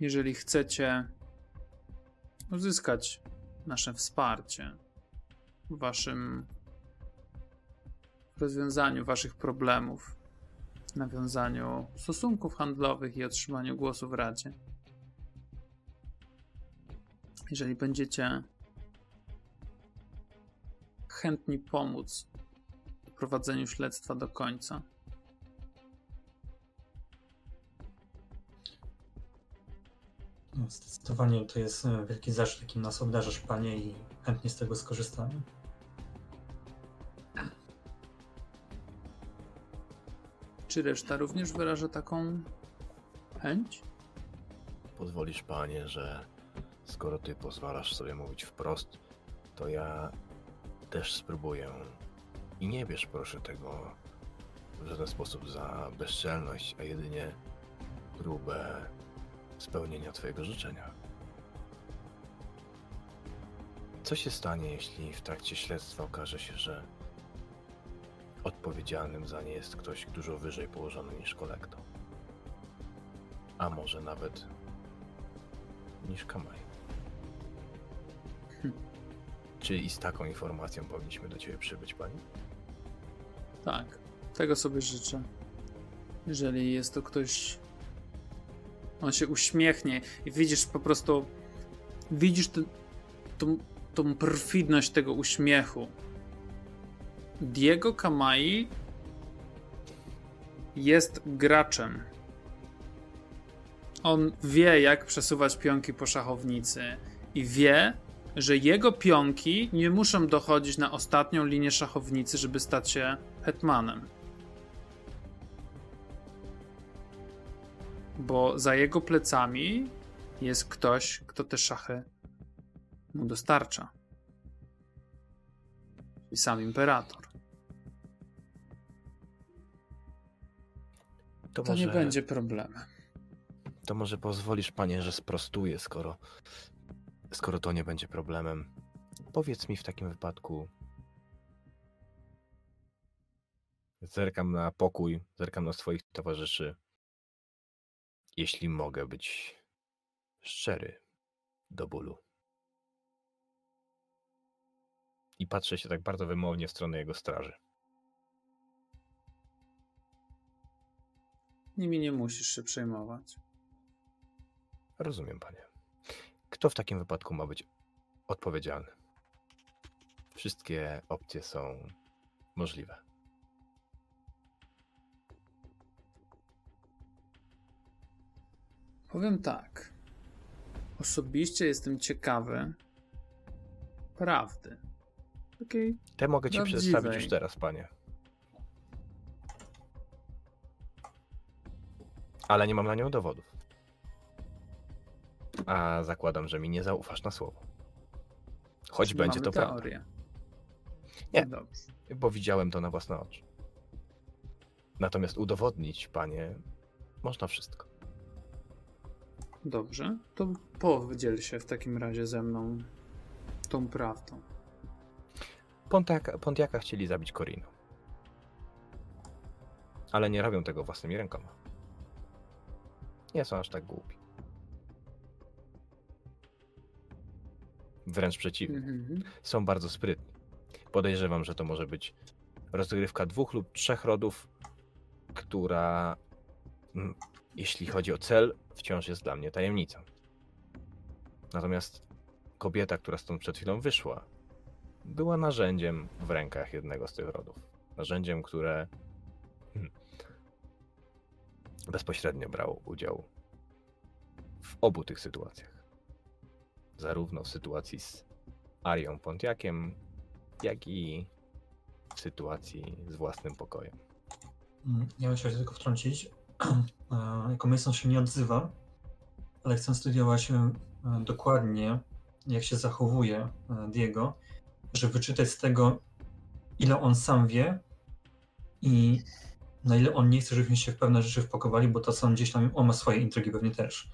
jeżeli chcecie uzyskać nasze wsparcie w waszym rozwiązaniu waszych problemów, nawiązaniu stosunków handlowych i otrzymaniu głosu w Radzie. Jeżeli będziecie chętni pomóc w prowadzeniu śledztwa do końca, Zdecydowanie to jest e, wielki zaszczyt, jakim nas obdarzasz, panie, i chętnie z tego skorzystamy. czy reszta również wyraża taką chęć? Pozwolisz, panie, że skoro ty pozwalasz sobie mówić wprost, to ja też spróbuję. I nie bierz proszę tego w żaden sposób za bezczelność, a jedynie próbę spełnienia twojego życzenia. Co się stanie, jeśli w trakcie śledztwa okaże się, że odpowiedzialnym za nie jest ktoś dużo wyżej położony niż kolekto? A może nawet niż Kamaj. <laughs> Czy i z taką informacją powinniśmy do ciebie przybyć, pani? Tak, tego sobie życzę. Jeżeli jest to ktoś. On się uśmiechnie i widzisz po prostu. Widzisz ten, tą, tą perfidność tego uśmiechu. Diego Kamai jest graczem. On wie, jak przesuwać pionki po szachownicy i wie, że jego pionki nie muszą dochodzić na ostatnią linię szachownicy, żeby stać się hetmanem. Bo za jego plecami jest ktoś, kto te szachy mu dostarcza. I sam imperator. To, To może, nie będzie problemem. to może pozwolisz, panie, że sprostuję, skoro, skoro to nie będzie problemem. Powiedz mi w takim wypadku. Zerkam na pokój, zerkam na swoich towarzyszy. Jeśli mogę być szczery do bólu. I patrzę się tak bardzo wymownie w stronę jego straży. Nimi nie musisz się przejmować. Rozumiem, panie. Kto w takim wypadku ma być odpowiedzialny? Wszystkie opcje są możliwe. Powiem tak. Osobiście jestem ciekawy prawdy. Takiej Te mogę ci Prawdziwej. przedstawić już teraz, panie. Ale nie mam na nią dowodów. A zakładam, że mi nie zaufasz na słowo. Choć czyli będzie mamy to prawda, teorię. Nie. Dobrze. bo widziałem to na własne oczy. Natomiast udowodnić, panie, można wszystko. Dobrze. To podziel się w takim razie ze mną tą prawdą. Pontiaka, Pontiaka chcieli zabić Corino. Ale nie robią tego własnymi rękoma. Nie są aż tak głupi. Wręcz przeciwnie. Mhm. Są bardzo sprytni. Podejrzewam, że to może być rozgrywka dwóch lub trzech rodów, która, mm, jeśli chodzi o cel, wciąż jest dla mnie tajemnicą. Natomiast kobieta, która stąd przed chwilą wyszła, była narzędziem w rękach jednego z tych rodów. Narzędziem, które hmm, bezpośrednio brało udział w obu tych sytuacjach. Zarówno w sytuacji z Arią Pontiakiem, jak i w sytuacji z własnym pokojem. Mm, Ja bym chciał się tylko wtrącić. <clears throat> Jako Mason się nie odzywa, ale chcę studiować e, dokładnie, jak się zachowuje e, Diego, żeby wyczytać z tego, ile on sam wie i na ile on nie chce, żebyśmy się w pewne rzeczy wpakowali, bo to są gdzieś tam, on ma swoje intrygi pewnie też.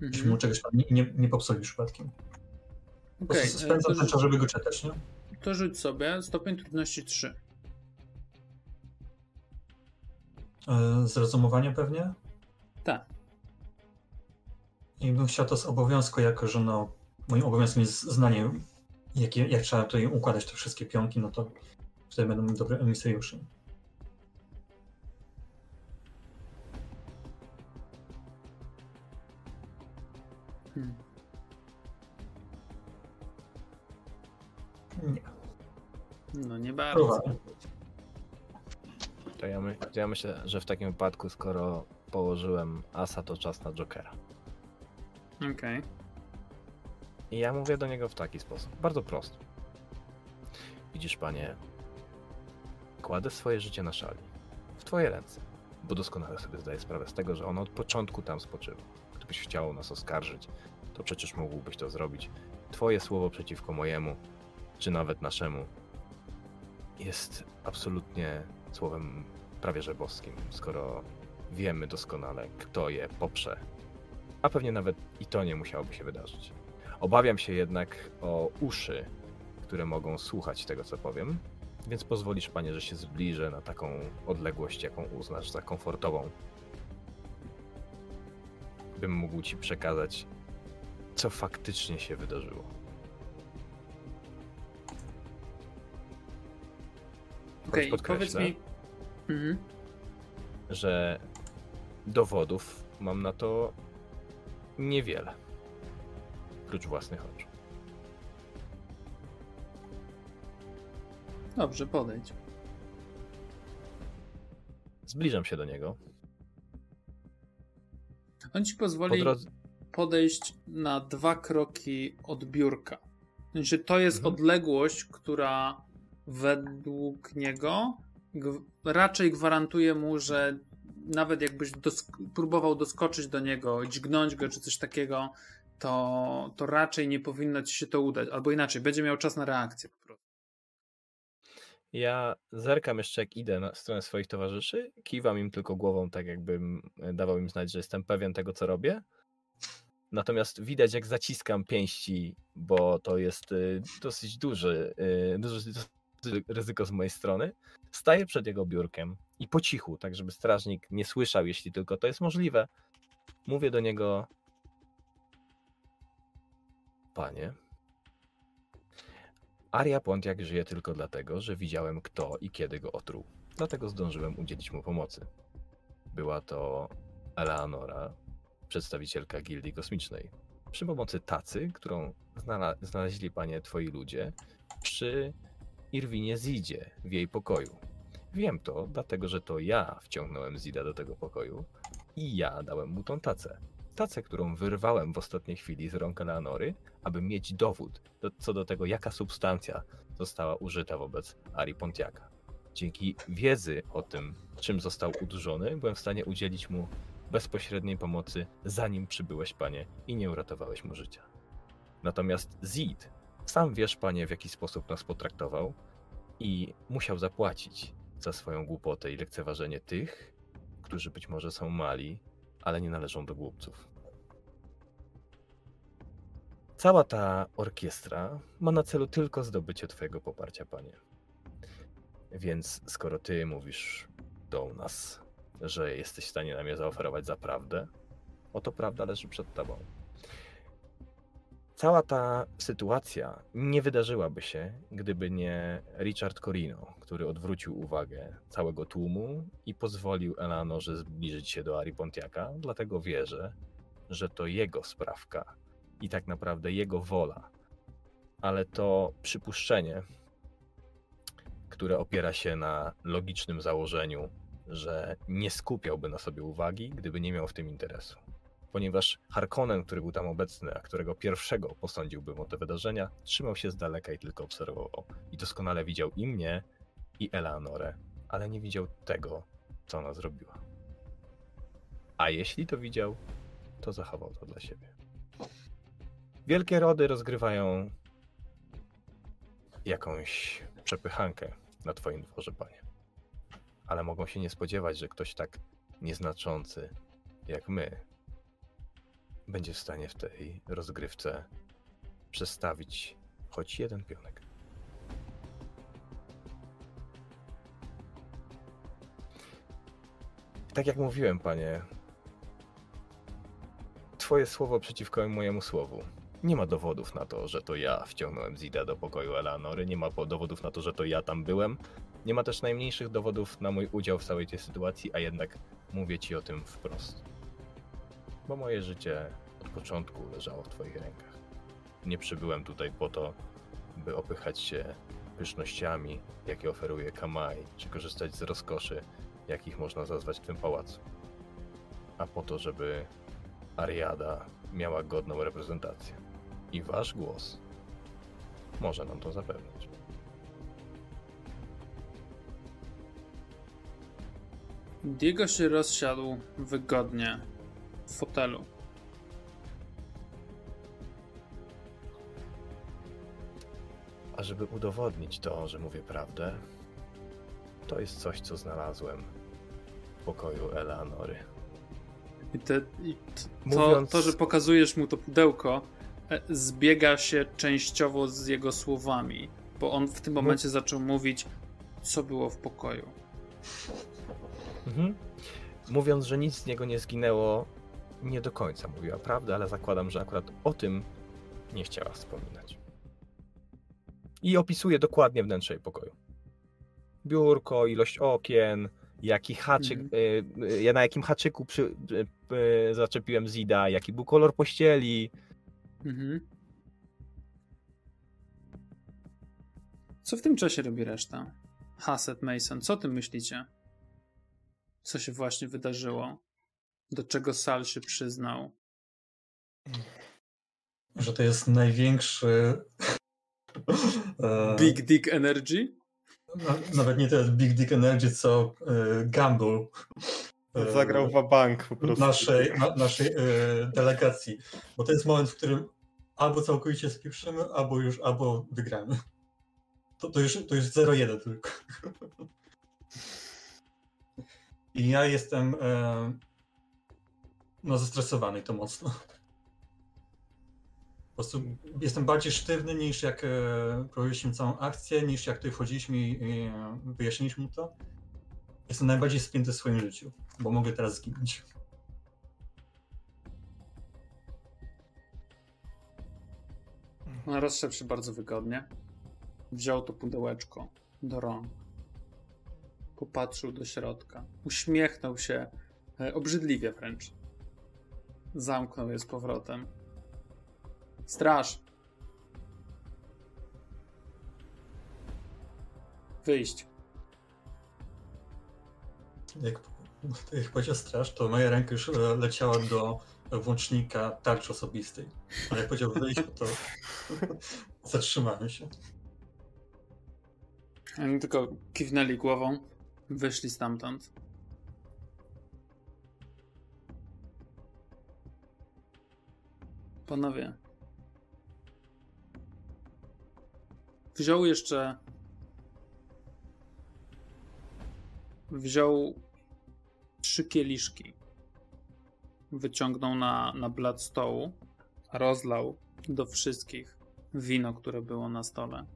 Żebyśmy mu Mhm. czegoś tam nie, nie, nie popsuli przypadkiem. Prostu e, spędzam ten czas, żeby go czytać, nie? to rzuć sobie stopień trudności 3. Z rozumowania pewnie? Tak. I bym chciał to z obowiązku, jako że no, moim obowiązkiem jest znanie, jak, jak trzeba tutaj układać te wszystkie pionki, no to wtedy będą dobre emisariusze. Hmm. Nie, No nie bardzo. To ja, my, ja myślę, że w takim wypadku, skoro położyłem asa, to czas na Jokera. Okej. I ja mówię do niego w taki sposób, bardzo prosty. Widzisz, panie, kładę swoje życie na szali, w twoje ręce, bo doskonale sobie zdaję sprawę z tego, że ono od początku tam spoczywa. Gdybyś chciał nas oskarżyć, to przecież mógłbyś to zrobić. Twoje słowo przeciwko mojemu, czy nawet naszemu, jest absolutnie słowem prawie że boskim, skoro wiemy doskonale, kto je poprze. A pewnie nawet i to nie musiałoby się wydarzyć. Obawiam się jednak o uszy, które mogą słuchać tego, co powiem, więc pozwolisz, panie, że się zbliżę na taką odległość, jaką uznasz za komfortową. Bym mógł ci przekazać, co faktycznie się wydarzyło. Okej, podkreślę. powiedz mi. Mhm. że dowodów mam na to niewiele. Prócz własnych oczu. Dobrze, podejdź. Zbliżam się do niego. On ci Po pozwoli drodze. podejść na dwa kroki od biurka. Znaczy, to jest Mhm. odległość, która według niego raczej gwarantuje mu, że nawet jakbyś dosk- próbował doskoczyć do niego, dźgnąć go czy coś takiego, to, to raczej nie powinno ci się to udać. Albo inaczej, będzie miał czas na reakcję po prostu. Ja zerkam jeszcze, jak idę na stronę swoich towarzyszy. Kiwam im tylko głową, tak jakbym e, dawał im znać, że jestem pewien tego, co robię. Natomiast widać, jak zaciskam pięści, bo to jest y, dosyć duży, duży, duży ryzyko z mojej strony. Staję przed jego biurkiem i po cichu, tak żeby strażnik nie słyszał, jeśli tylko to jest możliwe, mówię do niego: Panie, Aria Pontiak żyje tylko dlatego, że widziałem kto i kiedy go otruł. Dlatego zdążyłem udzielić mu pomocy. Była to Eleanora, przedstawicielka Gildii Kosmicznej. Przy pomocy tacy, którą znaleźli panie twoi ludzie, przy Irwinie Zidzie w jej pokoju. Wiem to, dlatego że to ja wciągnąłem Zida do tego pokoju i ja dałem mu tą tacę. Tacę, którą wyrwałem w ostatniej chwili z rąk Eleanory, aby mieć dowód do, co do tego, jaka substancja została użyta wobec Ari Pontiaka. Dzięki wiedzy o tym, czym został udurzony, byłem w stanie udzielić mu bezpośredniej pomocy, zanim przybyłeś, panie, i nie uratowałeś mu życia. Natomiast Zid, sam wiesz, panie, w jaki sposób nas potraktował i musiał zapłacić za swoją głupotę i lekceważenie tych, którzy być może są mali, ale nie należą do głupców. Cała ta orkiestra ma na celu tylko zdobycie Twojego poparcia, panie. Więc skoro Ty mówisz do nas, że jesteś w stanie nam je zaoferować za prawdę, oto prawda leży przed Tobą. Cała ta sytuacja nie wydarzyłaby się, gdyby nie Richard Corino, który odwrócił uwagę całego tłumu i pozwolił Eleanorze zbliżyć się do Ari Pontiaka, dlatego wierzę, że to jego sprawka i tak naprawdę jego wola. Ale to przypuszczenie, które opiera się na logicznym założeniu, że nie skupiałby na sobie uwagi, gdyby nie miał w tym interesu. Ponieważ Harkonnen, który był tam obecny, a którego pierwszego posądziłbym o te wydarzenia, trzymał się z daleka i tylko obserwował. I doskonale widział i mnie, i Eleanorę, ale nie widział tego, co ona zrobiła. A jeśli to widział, to zachował to dla siebie. Wielkie rody rozgrywają jakąś przepychankę na twoim dworze, panie. Ale mogą się nie spodziewać, że ktoś tak nieznaczący jak my będzie w stanie w tej rozgrywce przestawić choć jeden pionek. Tak jak mówiłem, panie, twoje słowo przeciwko mojemu słowu. Nie ma dowodów na to, że to ja wciągnąłem Zida do pokoju Eleanory, nie ma dowodów na to, że to ja tam byłem. Nie ma też najmniejszych dowodów na mój udział w całej tej sytuacji, a jednak mówię ci o tym wprost. Bo moje życie od początku leżało w twoich rękach. Nie przybyłem tutaj po to, by opychać się pysznościami, jakie oferuje Kamai, czy korzystać z rozkoszy, jakich można zazwać w tym pałacu. A po to, żeby Ariada miała godną reprezentację. I wasz głos może nam to zapewnić. Diego się rozsiadł wygodnie fotelu. A żeby udowodnić to, że mówię prawdę, to jest coś, co znalazłem w pokoju Eleanory. I, te, i to, Mówiąc- to, że pokazujesz mu to pudełko, e, zbiega się częściowo z jego słowami, bo on w tym momencie zaczął mówić, co było w pokoju. Mhm. Mówiąc, że nic z niego nie zginęło, nie do końca mówiła prawdę, ale zakładam, że akurat o tym nie chciała wspominać. I opisuje dokładnie wnętrze jej pokoju. Biurko, ilość okien, jaki haczyk, Mhm. y, y, ja na jakim haczyku przy, y, zaczepiłem Zida, jaki był kolor pościeli. Mhm. Co w tym czasie robi reszta? Hassett, Mason, co ty myślicie? Co się właśnie wydarzyło? Do czego Sal się przyznał? Że to jest największy. <laughs> e, Big Dick Energy? na- Nawet nie to jest Big Dick Energy, co e, Gamble. e, Zagrał w bank po prostu. naszej, na, naszej delegacji. Bo to jest moment, w którym albo całkowicie spieprzymy, albo już, albo wygramy. To, to już, to już 0-1 tylko. <laughs> I ja jestem e, no zestresowany to mocno. Po prostu jestem bardziej sztywny niż jak e, prowadziliśmy całą akcję, niż jak tutaj wchodziliśmy i, e, wyjaśniliśmy to. Jestem najbardziej spięty w swoim życiu, bo mogę teraz zginąć. On rozszedł się bardzo wygodnie. Wziął to pudełeczko do rąk. Popatrzył do środka. Uśmiechnął się e, obrzydliwie wręcz. Zamknął je z powrotem. Straż! Wyjść. Jak, jak powiedział straż, to moja ręka już e, leciała do włącznika tarczy osobistej. Ale jak powiedział wyjść, to <laughs> zatrzymałem się. Oni tylko kiwnęli głową. Wyszli stamtąd. Panowie. Wziął jeszcze. Wziął trzy kieliszki. Wyciągnął na, na blat stołu. Rozlał do wszystkich wino, które było na stole.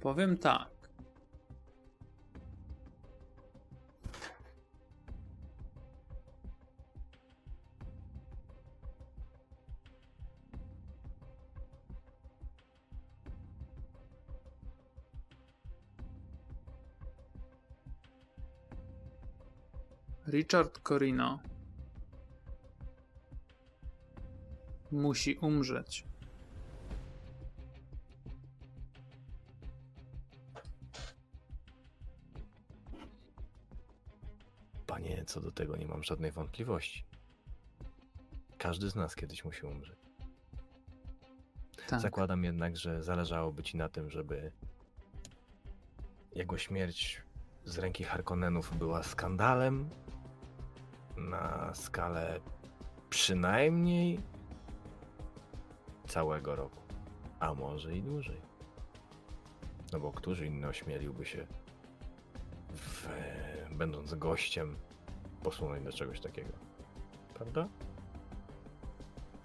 Powiem tak. Richard Corino musi umrzeć. panie, co do tego nie mam żadnej wątpliwości. Każdy z nas kiedyś musi umrzeć. Tak. Zakładam jednak, że zależałoby ci na tym, żeby jego śmierć z ręki Harkonnenów była skandalem na skalę przynajmniej całego roku, a może i dłużej. No bo któż inny ośmieliłby się, w, będąc gościem, posunąć do czegoś takiego? Prawda?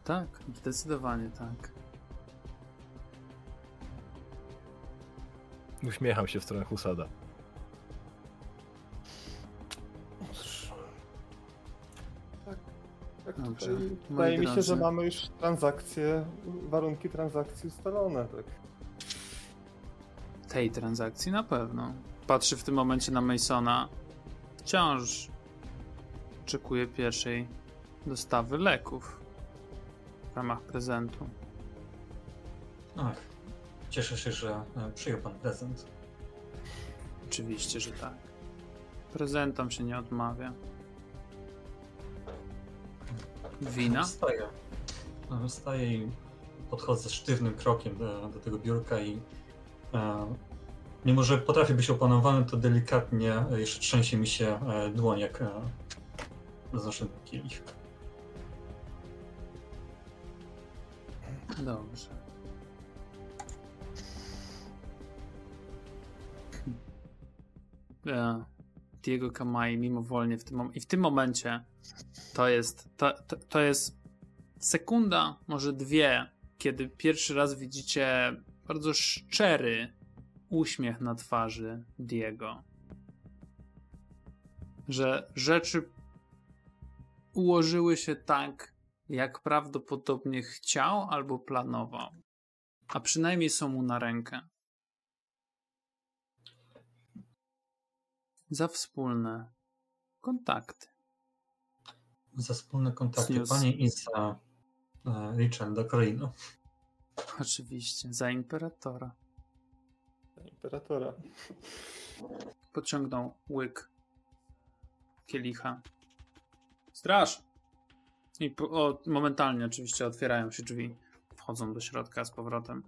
Tak, zdecydowanie tak. Uśmiecham się w stronę Husada. Dobrze. wydaje mi się, drodzy. że mamy już transakcje, warunki transakcji ustalone, tak. Tej transakcji na pewno. Patrzy w tym momencie na Masona. Wciąż oczekuje pierwszej dostawy leków w ramach prezentu. Ach, cieszę się, że e, przyjął pan prezent. Oczywiście, że tak. Prezentom się nie odmawia. Wina? Wstaję. Wstaję i podchodzę sztywnym krokiem do, do tego biurka i e, mimo, że potrafię być opanowany, to delikatnie jeszcze trzęsie mi się e, dłoń, jak e, roznoszę ten kielich. Dobrze. E, Diego Kamai mimowolnie w tym mom- i w tym momencie to jest to, to, to jest sekunda, może dwie, kiedy pierwszy raz widzicie bardzo szczery uśmiech na twarzy Diego. Że rzeczy ułożyły się tak, jak prawdopodobnie chciał albo planował. A przynajmniej są mu na rękę. Za wspólne kontakty. Za wspólne kontakty pani i za e, Richarda Corino. Oczywiście, za imperatora. Imperatora. Pociągnął łyk kielicha. Straż! I po, o, momentalnie oczywiście otwierają się drzwi. Wchodzą do środka z powrotem.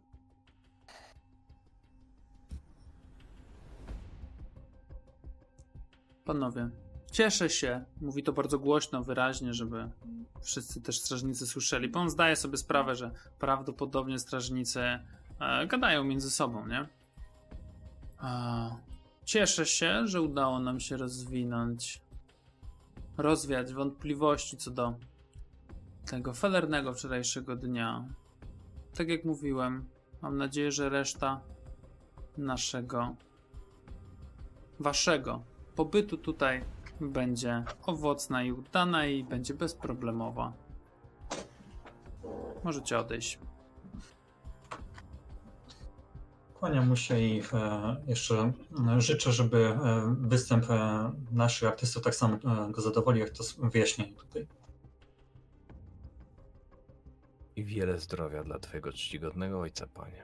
Panowie, cieszę się. Mówi to bardzo głośno, wyraźnie, żeby wszyscy też strażnicy słyszeli. Bo on zdaje sobie sprawę, że prawdopodobnie strażnicy e, gadają między sobą, nie? A, cieszę się, że udało nam się rozwinąć, rozwiać wątpliwości co do tego felernego wczorajszego dnia. Tak jak mówiłem, mam nadzieję, że reszta naszego, waszego pobytu tutaj będzie owocna i udana i będzie bezproblemowa. Możecie odejść. Kłaniam mu się i e, jeszcze e, życzę, żeby e, występ e, naszych artystów tak samo e, go zadowolił, jak to wyjaśnienie tutaj. I wiele zdrowia dla twojego czcigodnego ojca, panie.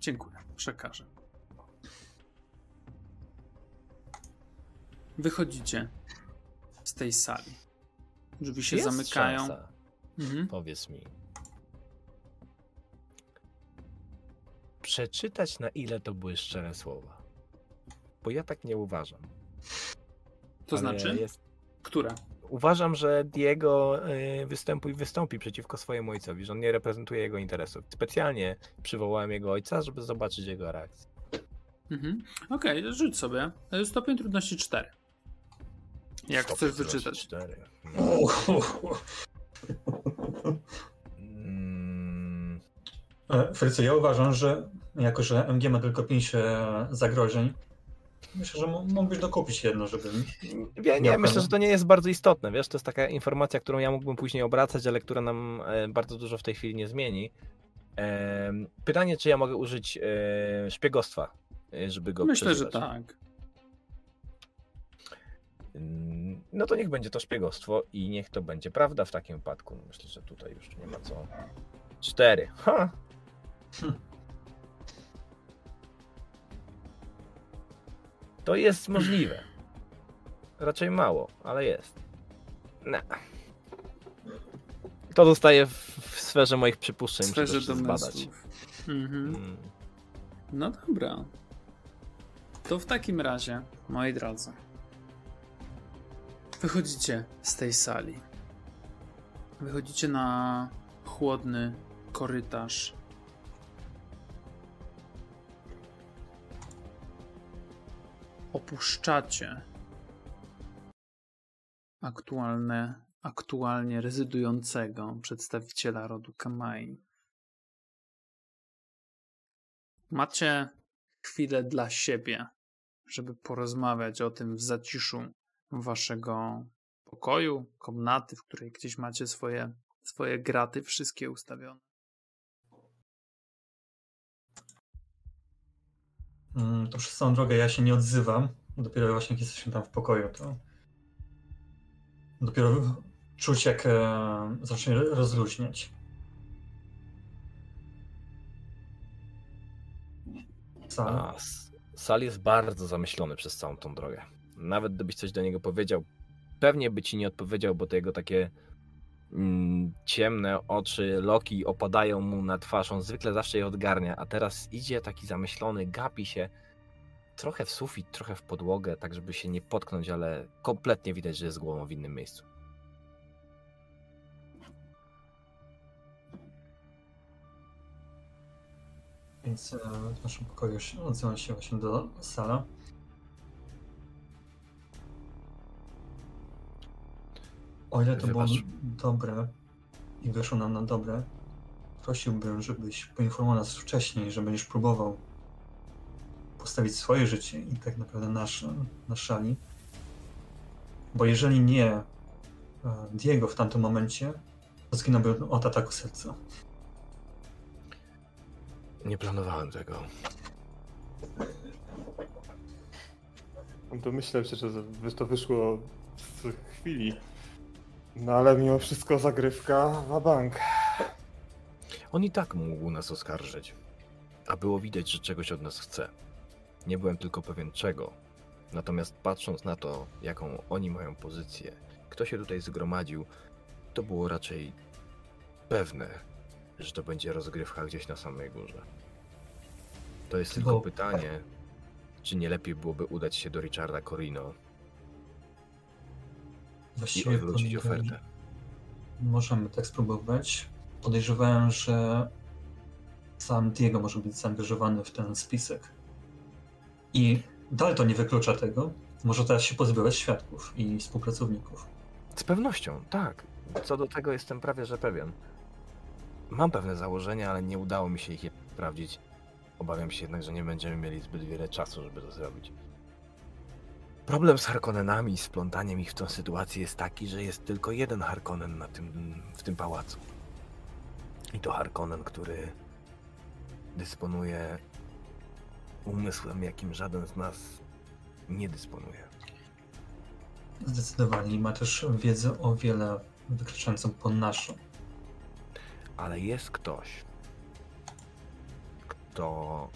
Dziękuję, przekażę. Wychodzicie z tej sali. Drzwi się Jest zamykają. Szansa. Mhm. Powiedz mi. Przeczytać na ile to były szczere słowa. Bo ja tak nie uważam. To Ale znaczy? Jest... Która? Uważam, że Diego y, występuje, wystąpi przeciwko swojemu ojcowi, że on nie reprezentuje jego interesów. Specjalnie przywołałem jego ojca, żeby zobaczyć jego reakcję. Mhm. Okej, rzuć sobie. Stopień trudności 4. Jak chcesz wyczytać. Mm, <laughs> Frycu, ja uważam, że jako, że MG ma tylko 5 e, zagrożeń, myślę, że mógłbyś dokupić jedno, żeby... Ja nie, myślę, że to nie jest bardzo istotne, wiesz, to jest taka informacja, którą ja mógłbym później obracać, ale która nam e, bardzo dużo w tej chwili nie zmieni. Pytanie, czy ja mogę użyć szpiegostwa, żeby go Myślę, że przeczytać? tak. No to niech będzie to szpiegostwo i niech to będzie prawda w takim wypadku. Myślę, że tutaj już nie ma co. Cztery. Ha! To jest możliwe. Raczej mało, ale jest. To zostaje w, w sferze moich przypuszczeń. W muszę to sferze zbadać. Mhm. Mm. No dobra. To w takim razie, moi drodzy, wychodzicie z tej sali. Wychodzicie na chłodny korytarz. Opuszczacie aktualne, aktualnie rezydującego przedstawiciela rodu Kamai. Macie chwilę dla siebie, żeby porozmawiać o tym w zaciszu waszego pokoju, komnaty, w której gdzieś macie swoje, swoje graty wszystkie ustawione. Mm, To przez całą drogę ja się nie odzywam. Dopiero właśnie jak jesteśmy tam w pokoju, to dopiero czuć jak e, zacznie rozluźniać. Sala. A, Sal jest bardzo zamyślony przez całą tą drogę. Nawet gdybyś coś do niego powiedział, pewnie by ci nie odpowiedział, bo te jego takie mm, ciemne oczy, loki opadają mu na twarz. On zwykle zawsze je odgarnia, a teraz idzie taki zamyślony, gapi się trochę w sufit, trochę w podłogę, tak żeby się nie potknąć, ale kompletnie widać, że jest głową w innym miejscu. Więc e, w naszym pokoju się- odzywam się właśnie do sala. O ile to było Wybacz. dobre i wyszło nam na dobre, prosiłbym, żebyś poinformował nas wcześniej, że będziesz próbował postawić swoje życie i tak naprawdę nasze na szali. Bo jeżeli nie e, Diego w tamtym momencie, to zginąłby od ataku serca. Nie planowałem tego. Domyślałem się, że to wyszło w chwili. No ale mimo wszystko zagrywka wa bank. On i tak mógł nas oskarżyć. A było widać, że czegoś od nas chce. Nie byłem tylko pewien czego. Natomiast patrząc na to, jaką oni mają pozycję, kto się tutaj zgromadził, to było raczej pewne, że to będzie rozgrywka gdzieś na samej górze. To jest tylko Bo- pytanie, czy nie lepiej byłoby udać się do Richarda Corino i Właściwie odwrócić powiem, ofertę. Możemy tak spróbować. Podejrzewałem, że sam Diego może być zaangażowany w ten spisek. I Dalton nie wyklucza tego. Może teraz się pozbywać świadków i współpracowników. Z pewnością, tak. Co do tego jestem prawie że pewien. Mam pewne założenia, ale nie udało mi się ich sprawdzić. Obawiam się jednak, że nie będziemy mieli zbyt wiele czasu, żeby to zrobić. Problem z Harkonnenami i splątaniem ich w tę sytuację jest taki, że jest tylko jeden Harkonnen na tym, w tym pałacu. I to Harkonnen, który dysponuje umysłem, jakim żaden z nas nie dysponuje. Zdecydowanie. Ma też wiedzę o wiele wykraczającą po naszą. Ale jest ktoś, kto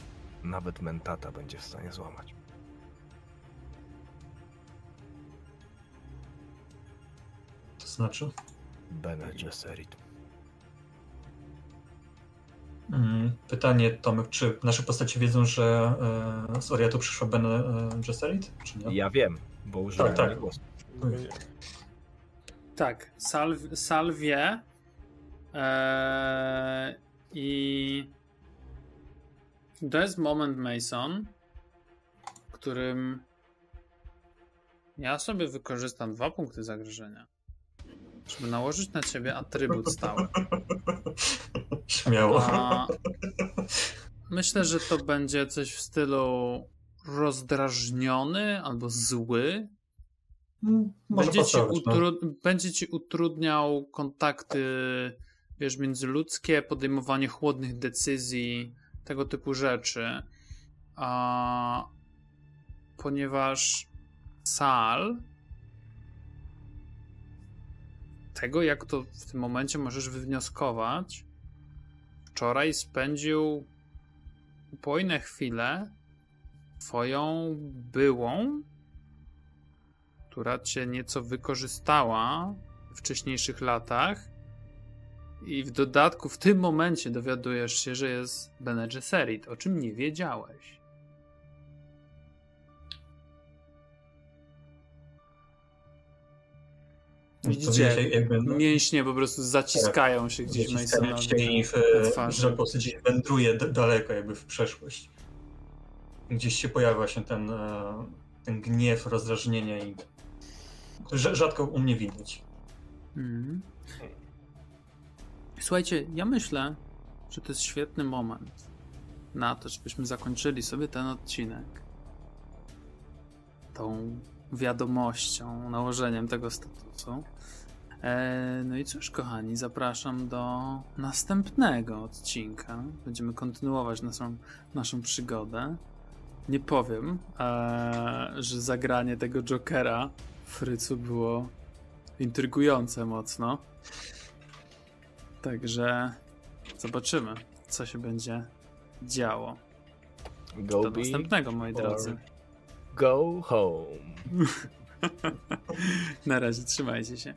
nawet mentata będzie w stanie złamać. Znaczy? Bene Gesserit. Mm, Pytanie, Tomek, czy nasze postacie wiedzą, że e, z Oriatu przyszła Bene e, Gesserit, czy nie? Ja wiem, bo użyłem tak. tak, głosu. Tak, Sal, Sal wie. Eee, I to jest moment, Mason, w którym ja sobie wykorzystam dwa punkty zagrożenia, żeby nałożyć na ciebie atrybut stały. <laughs> Śmiało. A myślę, że to będzie coś w stylu rozdrażniony albo zły, Mm, Może będzie ci, no. będzie ci utrudniał kontakty, wiesz, międzyludzkie, podejmowanie chłodnych decyzji, tego typu rzeczy. A ponieważ Sal tego, jak to w tym momencie możesz wywnioskować, wczoraj spędził upojne chwile twoją byłą, która cię nieco wykorzystała w wcześniejszych latach i w dodatku w tym momencie dowiadujesz się, że jest Bene Gesserit, o czym nie wiedziałeś. Widzicie, no, Mięśnie po prostu zaciskają się gdzieś Masonowi. się i w, że po prostu gdzieś wędruje daleko jakby w przeszłość. Gdzieś się pojawia się ten, e, ten gniew, rozdrażnienie i rz- rzadko u mnie widać. Mhm. Słuchajcie, ja myślę, że to jest świetny moment na to, żebyśmy zakończyli sobie ten odcinek tą wiadomością, nałożeniem tego statusu. E, no i cóż, kochani, zapraszam do następnego odcinka. Będziemy kontynuować naszą, naszą przygodę. Nie powiem, e, że zagranie tego Jokera w Frycu było intrygujące mocno. Także zobaczymy, co się będzie działo. Go Do następnego, moi drodzy. Go home. <laughs> Na razie, trzymajcie się.